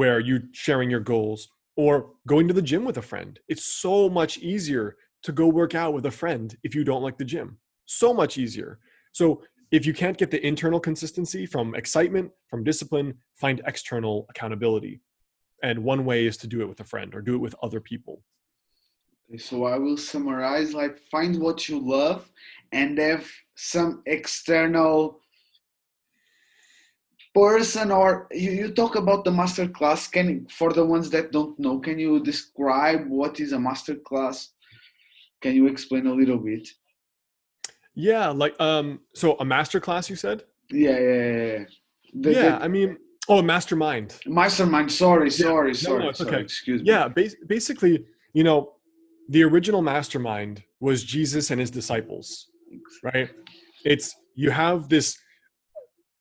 where you're sharing your goals or going to the gym with a friend. It's so much easier to go work out with a friend if you don't like the gym so much easier. So if you can't get the internal consistency from excitement from discipline find external accountability. And one way is to do it with a friend or do it with other people. So I will summarize like find what you love and have some external person or you, you talk about the master class can for the ones that don't know can you describe what is a master class can you explain a little bit yeah like um so a master class you said? Yeah yeah yeah, yeah. The- yeah the- i mean oh a mastermind. Mastermind sorry sorry no, sorry it's sorry okay. excuse me. Yeah bas- basically you know the original mastermind was jesus and his disciples right? It's you have this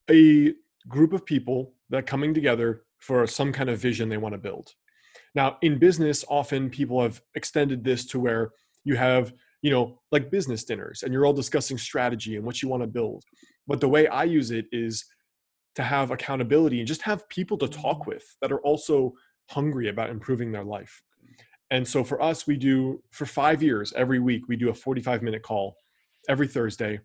a group of people that are coming together for some kind of vision they want to build. Now in business often people have extended this to where you have you know like business dinners and you're all discussing strategy and what you want to build. But the way i use it is to have accountability and just have people to talk with that are also hungry about improving their life. And so for us we do for five years every week we do a 45 minute call every thursday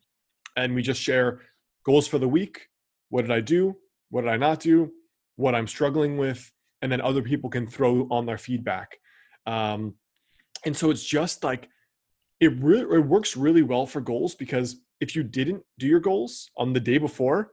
and we just share goals for the week what did i do what did i not do what i'm struggling with and then other people can throw on their feedback. Um, and so it's just like it really it works really well for goals because if you didn't do your goals on the day before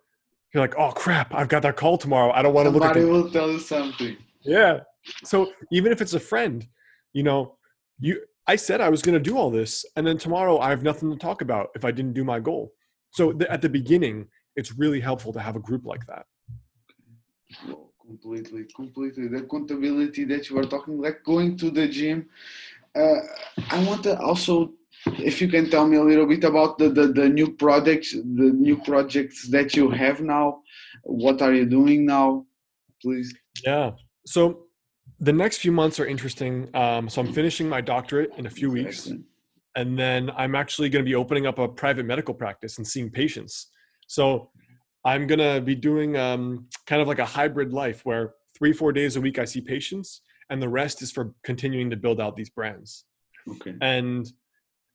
you're like oh crap i've got that call tomorrow i don't want to look at somebody the will tell you something yeah. So even if it's a friend, you know, you I said I was going to do all this and then tomorrow I have nothing to talk about if I didn't do my goal. So th- at the beginning, it's really helpful to have a group like that. Completely completely the accountability that you were talking like going to the gym uh, i want to also if you can tell me a little bit about the, the, the new projects the new projects that you have now what are you doing now please? Yeah. So the next few months are interesting. Um, so i'm finishing my doctorate in a few weeks Excellent. and then i'm actually going to be opening up a private medical practice and seeing patients. So I'm going to be doing um, kind of like a hybrid life where three, four days a week I see patients, and the rest is for continuing to build out these brands. Okay. And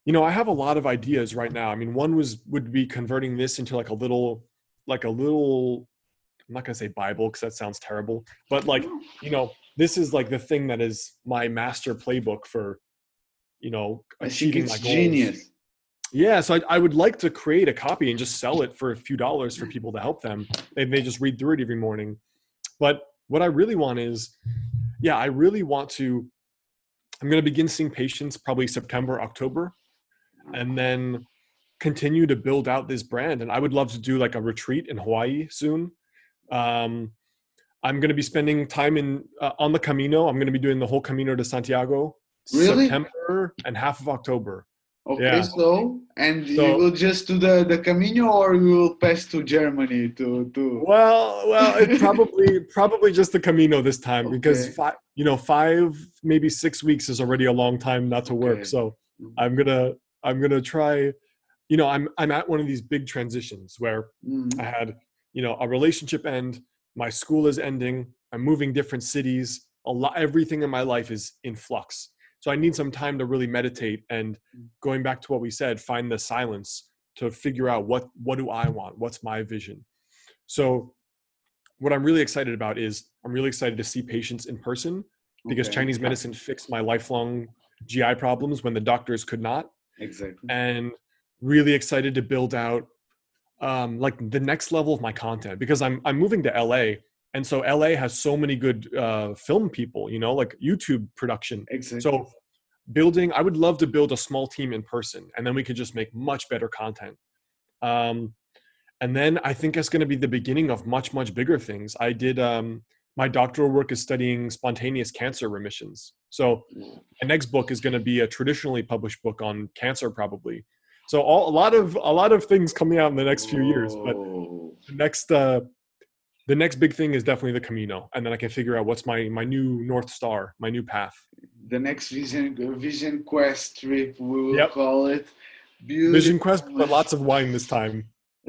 you know, I have a lot of ideas right now. I mean, one was would be converting this into like a little, like a little. I'm not gonna say Bible because that sounds terrible, but like you know, this is like the thing that is my master playbook for, you know, achieving my goals. Genius yeah, so I, I, would like to create a copy and just sell it for a few dollars for people to help them. They may just read through it every morning. But what I really want is, yeah, I really want to. I'm going to begin seeing patients probably September, October, and then continue to build out this brand. And I would love to do like a retreat in Hawaii soon. Um, I'm going to be spending time in uh, on the Camino. I'm going to be doing the whole Camino de Santiago, really? September and half of October. Okay, yeah. so and so, you will just do the the Camino, or you will pass to Germany to to. Well, well, it probably probably just the Camino this time okay. because five, you know, five maybe six weeks is already a long time not to work. So mm. I'm gonna I'm gonna try. You know, I'm I'm at one of these big transitions where mm. I had you know a relationship end, my school is ending, I'm moving different cities. A lot, everything in my life is in flux so I need some time to really meditate and mm. going back to what we said, find the silence to figure out what what do I want? What's my vision? So what I'm really excited about is I'm really excited to see patients in person because okay. Chinese medicine fixed my lifelong GI problems when the doctors could not. Exactly. And really excited to build out um, like the next level of my content because I'm I'm moving to LA and so la has so many good uh, film people you know like youtube production. Exactly. so building i would love to build a small team in person and then we could just make much better content. Um, and then i think it's going to be the beginning of much much bigger things. I did um, my doctoral work is studying spontaneous cancer remissions. So my next book is going to be a traditionally published book on cancer probably. So all, a lot of a lot of things coming out in the next few years but the next uh, the next big thing is definitely the Camino, and then I can figure out what's my my new north star, my new path. The next vision vision quest trip, we will yep. call it. Beautiful. Vision quest, but lots of wine this time.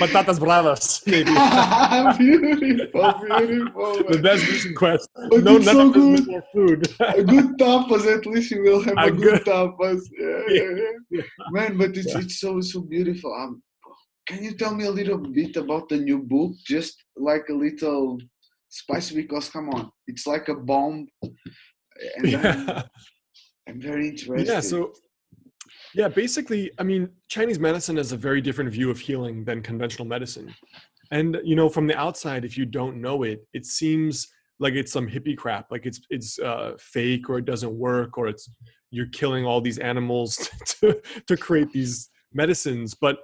Patatas bravas, maybe. beautiful, beautiful. The best vision quest. But no, it's so good. More food. a good tapas, at least you will have a, a good, good, tapas. Yeah, yeah, yeah. yeah, Man, but it's, it's so so beautiful. Um, can you tell me a little bit about the new book? Just like a little spice, because come on, it's like a bomb. And yeah. I'm, I'm very interested. Yeah, so yeah, basically, I mean, Chinese medicine has a very different view of healing than conventional medicine. And you know, from the outside, if you don't know it, it seems like it's some hippie crap, like it's it's uh, fake or it doesn't work or it's you're killing all these animals to to create these medicines. But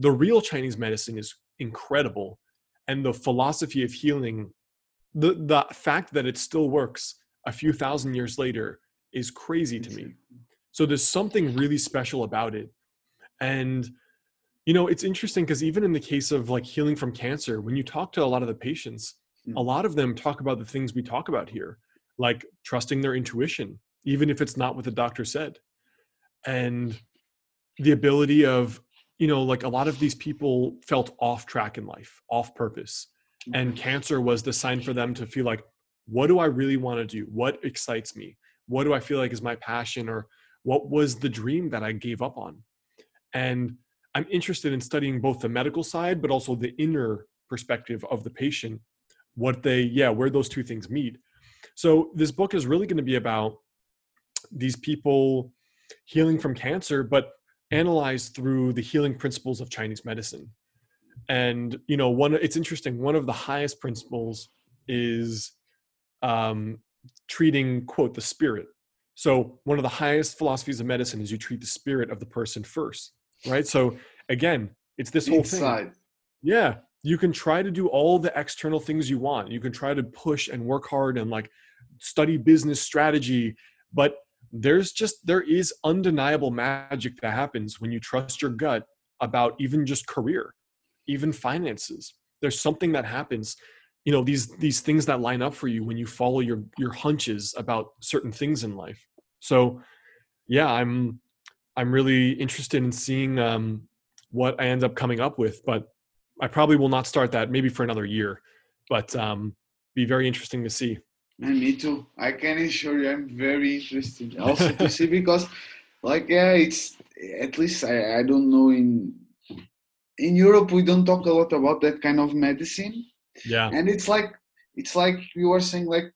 the real Chinese medicine is incredible. And the philosophy of healing, the, the fact that it still works a few thousand years later is crazy to me. So there's something really special about it. And, you know, it's interesting because even in the case of like healing from cancer, when you talk to a lot of the patients, hmm. a lot of them talk about the things we talk about here, like trusting their intuition, even if it's not what the doctor said. And the ability of you know, like a lot of these people felt off track in life, off purpose. And mm-hmm. cancer was the sign for them to feel like, what do I really want to do? What excites me? What do I feel like is my passion? Or what was the dream that I gave up on? And I'm interested in studying both the medical side, but also the inner perspective of the patient, what they, yeah, where those two things meet. So this book is really going to be about these people healing from cancer, but analyzed through the healing principles of Chinese medicine. And you know, one it's interesting. One of the highest principles is um, treating quote the spirit. So one of the highest philosophies of medicine is you treat the spirit of the person first, right? So again, it's this whole Inside. thing. Yeah, you can try to do all the external things you want. You can try to push and work hard and like study business strategy, but there's just there is undeniable magic that happens when you trust your gut about even just career, even finances. There's something that happens you know these these things that line up for you when you follow your your hunches about certain things in life so yeah i'm i'm really interested in seeing um what i end up coming up with but i probably will not start that maybe for another year but um be very interesting to see and me too. I can assure you i'm very interested also to see because like yeah it's at least I, I don't know in in europe we don't talk a lot about that kind of medicine. Yeah. And it's like it's like you were saying like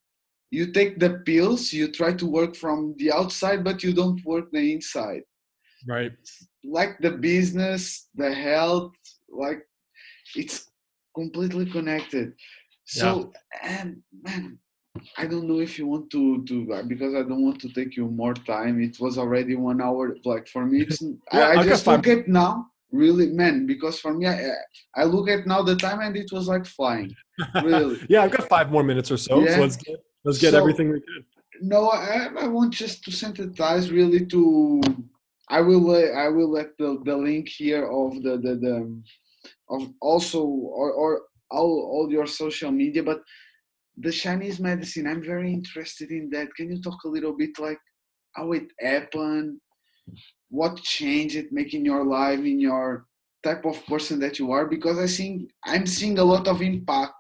you take the pills you try to work from the outside but you don't work the inside. Right. Like the business the health like it's completely connected. So yeah. and man i don't know if you want to to because i don't want to take you more time. It was already one hour. Like for me it's yeah, i, I just look at now really man because for me I, I look at now the time and it was like flying really. Yeah i've got five more minutes or so yeah. so let's get let's get so, everything we can. No I, I want just to synthesize really to i will uh, i will let the, the link here of the the, the of also or, or all, all your social media but the chinese medicine i'm very interested in that. Can you talk a little bit like how it happened? What changed it making your life in your type of person that you are? Because i think i'm seeing a lot of impact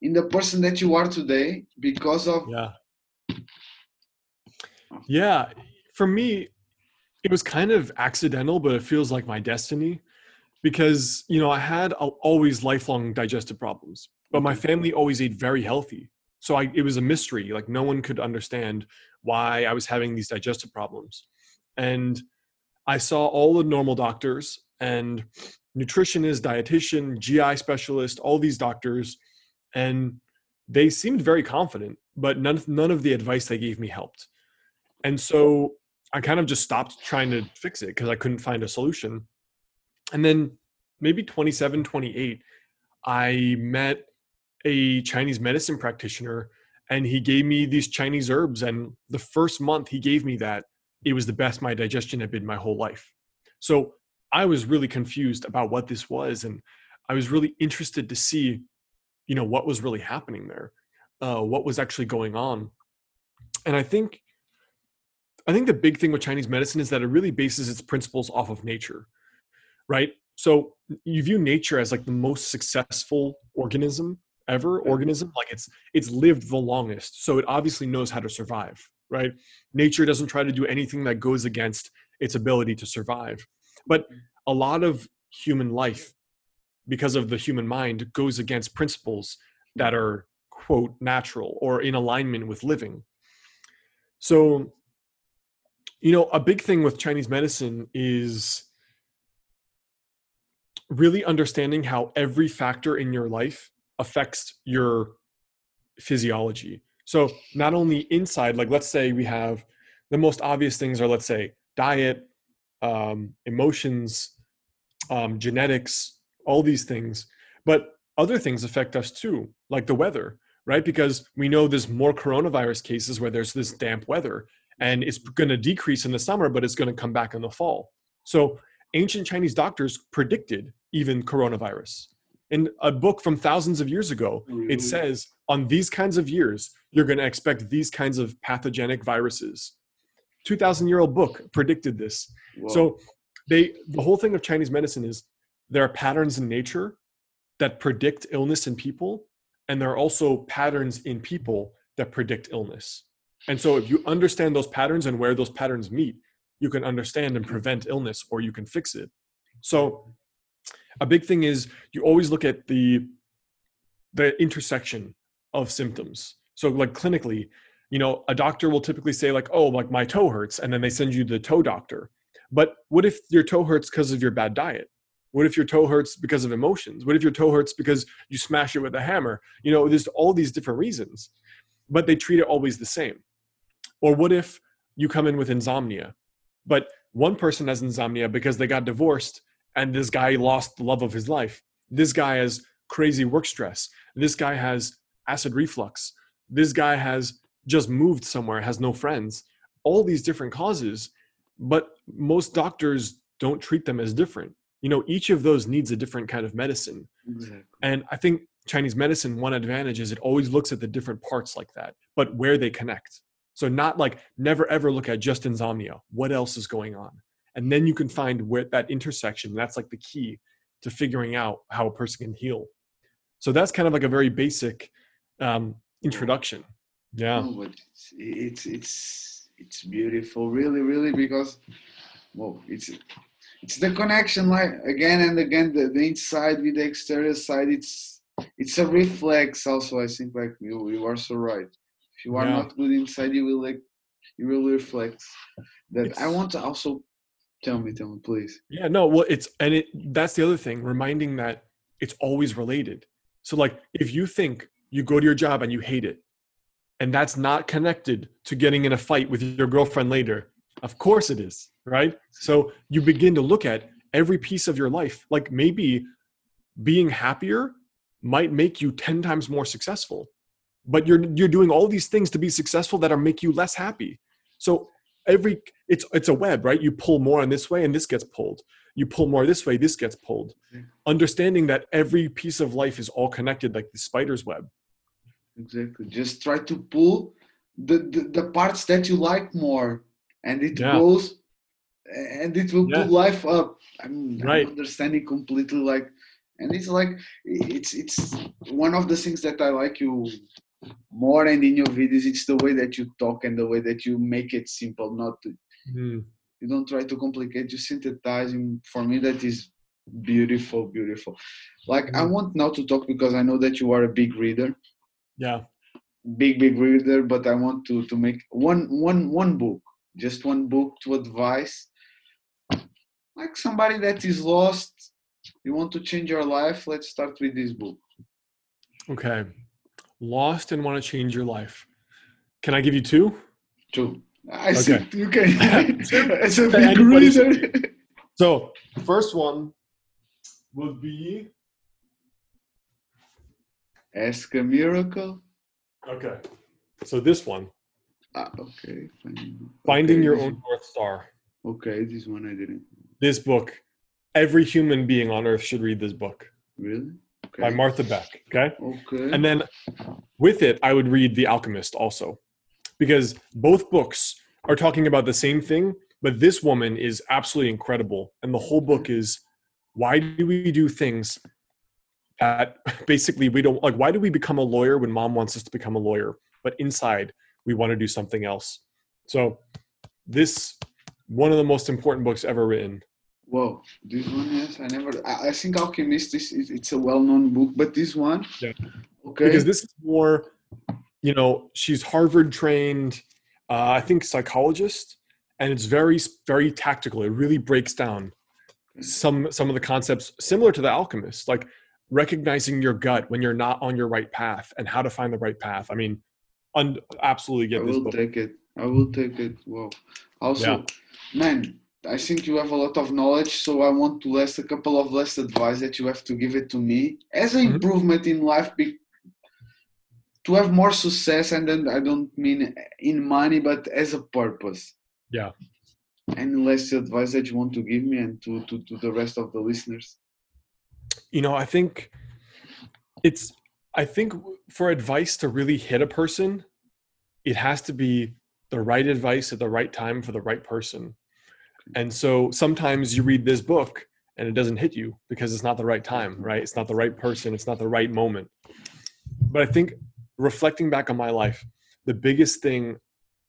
in the person that you are today because of yeah. Yeah for me it was kind of accidental but it feels like my destiny because you know i had always lifelong digestive problems but my family always ate very healthy so I, it was a mystery like no one could understand why i was having these digestive problems and I saw all the normal doctors and nutritionist, dietitian, GI specialist, all these doctors, and they seemed very confident, but none none of the advice they gave me helped. And so I kind of just stopped trying to fix it because I couldn't find a solution. And then maybe 27, 28, I met a Chinese medicine practitioner and he gave me these Chinese herbs. And the first month he gave me that, it was the best my digestion had been my whole life. So I was really confused about what this was, and I was really interested to see, you know, what was really happening there, uh, what was actually going on. And I think, I think the big thing with Chinese medicine is that it really bases its principles off of nature, right? So you view nature as like the most successful organism ever organism like it's it's lived the longest so it obviously knows how to survive right? Nature doesn't try to do anything that goes against its ability to survive. But mm-hmm. a lot of human life, because of the human mind, goes against principles that are, quote, natural or in alignment with living. So, you know, a big thing with Chinese medicine is really understanding how every factor in your life affects your physiology. So not only inside, like let's say we have the most obvious things are let's say diet, um, emotions, um, genetics, all these things, but other things affect us too, like the weather, right? Because we know there's more coronavirus cases where there's this damp weather, and it's going to decrease in the summer, but it's going to come back in the fall. So ancient Chinese doctors predicted even coronavirus in a book from thousands of years ago it mm-hmm. says on these kinds of years you're going to expect these kinds of pathogenic viruses. 2000 year old book predicted this. Whoa. so they the whole thing of chinese medicine is there are patterns in nature that predict illness in people and there are also patterns in people that predict illness. And so if you understand those patterns and where those patterns meet you can understand and prevent illness or you can fix it. So a big thing is you always look at the the intersection of symptoms. So like clinically you know a doctor will typically say like oh like my toe hurts and then they send you the toe doctor. But what if your toe hurts because of your bad diet? What if your toe hurts because of emotions? What if your toe hurts because you smash it with a hammer? You know there's all these different reasons but they treat it always the same. Or what if you come in with insomnia but one person has insomnia because they got divorced and this guy lost the love of his life. This guy has crazy work stress. This guy has acid reflux. This guy has just moved somewhere, has no friends. All these different causes, but most doctors don't treat them as different. You know, each of those needs a different kind of medicine. Exactly. And I think Chinese medicine, one advantage is it always looks at the different parts like that, but where they connect. So not like never ever look at just insomnia. What else is going on? And then you can find where that intersection. That's like the key to figuring out how a person can heal. So that's kind of like a very basic um, introduction. Yeah. No, but it's, it's it's it's beautiful, really, really, because well, it's it's the connection, like again and again, the, the inside with the exterior side. It's it's a reflex. Also, I think like you you are so right. If you are Yeah. not good inside, you will like you will reflect. That I want to also tell me, tell me, please. Yeah, no, well, it's and it that's the other thing, reminding that it's always related. So like if you think you go to your job and you hate it, and that's not connected to getting in a fight with your girlfriend later, of course it is, right? So you begin to look at every piece of your life, like maybe being happier might make you 10 times more successful. But you're you're doing all these things to be successful that are make you less happy. So every it's it's a web right you pull more in this way and this gets pulled you pull more this way this gets pulled Mhm. understanding that every piece of life is all connected like the spider's web Exactly. Just try to pull the, the, the parts that you like more, and it Yeah. goes, and it will Yeah. pull life up. I'm, Right. I'm understanding completely. Like, and it's like it's it's one of the things that I like you more, and in your videos, it's the way that you talk and the way that you make it simple. Not to, Mm, you don't try to complicate. You synthesize. For me, that is beautiful, beautiful. Like I Mhm. want now to talk because I know that you are a big reader yeah big big reader but i want to to make one one one book just one book to advise like somebody that is lost you want to change your life let's start with this book okay lost and want to change your life can i give you two two i see. Okay. you can it's a big anybody reader so first one would be ask a miracle. Okay. So this one. Ah, okay fine. finding Okay, your own one- north star. Okay this one i didn't. This book. Every human being on earth should read this book. Really? Okay. By martha beck okay? Okay. And then with it, I would read The Alchemist also, because both books are talking about the same thing, but this woman is absolutely incredible. And the whole book is why do we do things that basically we don't like? Why do we become a lawyer when mom wants us to become a lawyer, but inside we want to do something else? So, this one of the most important books ever written. Whoa, this one, yes, I never. I, I think Alchemist is, is it's a well-known book, but this one, Yeah. okay, because this is more you know she's harvard trained uh, i think psychologist and it's very very tactical it really breaks down some some of the concepts similar to the alchemist like recognizing your gut when you're not on your right path and how to find the right path i mean un- absolutely I get this I will book take it. I will take it. Wow. Also, man, I think you have a lot of knowledge, so I want to list a couple of less advice that you have to give it to me as an Mhm. improvement in life. Be, to have more success, and then I don't mean in money, but as a purpose. Yeah. Any less advice that you want to give me and to, to, to the rest of the listeners? you know i think it's i think for advice to really hit a person it has to be the right advice at the right time for the right person and so sometimes you read this book and it doesn't hit you because it's not the right time right it's not the right person it's not the right moment but i think reflecting back on my life the biggest thing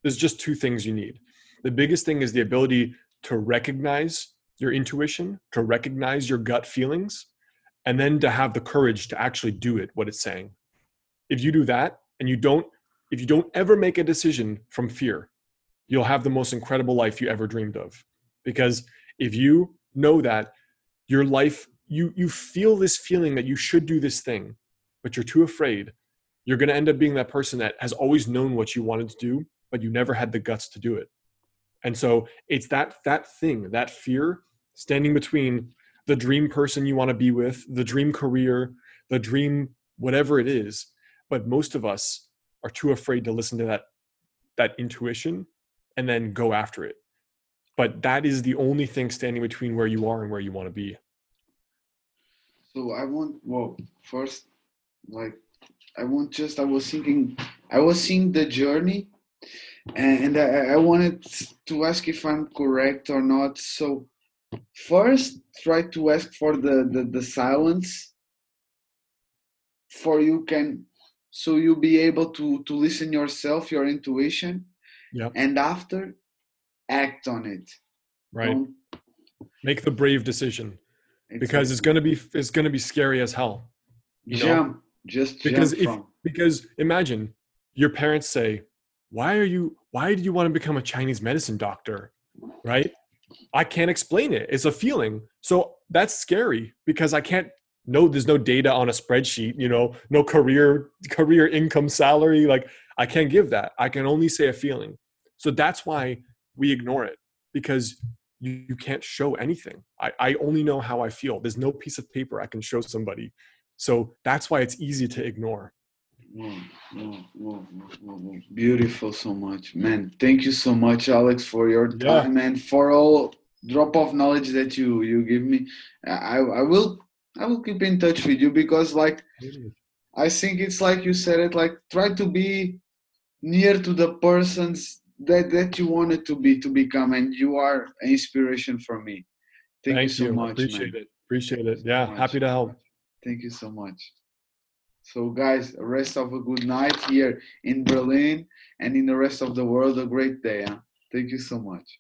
there's just two things you need. The biggest thing is the ability to recognize your intuition to recognize your gut feelings and then to have the courage to actually do it what it's saying. If you do that and you don't if you don't ever make a decision from fear you'll have the most incredible life you ever dreamed of. Because if you know that your life you you feel this feeling that you should do this thing but you're too afraid you're going to end up being that person that has always known what you wanted to do but you never had the guts to do it and so it's that that thing that fear standing between the dream person you want to be with, the dream career, the dream whatever it is. But most of us are too afraid to listen to that that intuition and then go after it. But that is the only thing standing between where you are and where you want to be. So I want well first like I want just I was thinking I was seeing the journey and I, I wanted to ask if I'm correct or not. So first try to ask for the, the, the silence for you can so you'll be able to to listen yourself your intuition yeah and after act on it right make the brave decision exactly. because it's going to be it's going to be scary as hell you know? Just because if from. because imagine your parents say why are you why do you want to become a chinese medicine doctor? Right? I can't explain it. It's a feeling. So that's scary because i can't no there's no data on a spreadsheet you know no career career income salary like i can't give that. I can only say a feeling. So that's why we ignore it because you, you can't show anything. I, I only know how i feel. There's no piece of paper i can show somebody so that's why it's easy to ignore mm, mm, mm, Beautiful so much, man. Thank you so much, Alex, for your time yeah. and for all drop of knowledge that you you give me. I I will I will keep in touch with you because like I think it's like you said it like try to be near to the persons that that you wanted to be to become and you are an inspiration for me. Thank, Thank you so you. much. Appreciate man. it. Appreciate it. Yeah, happy to help. Thank you so much. So guys, rest of a good night here in Berlin and in the rest of the world a great day. Huh? Thank you so much.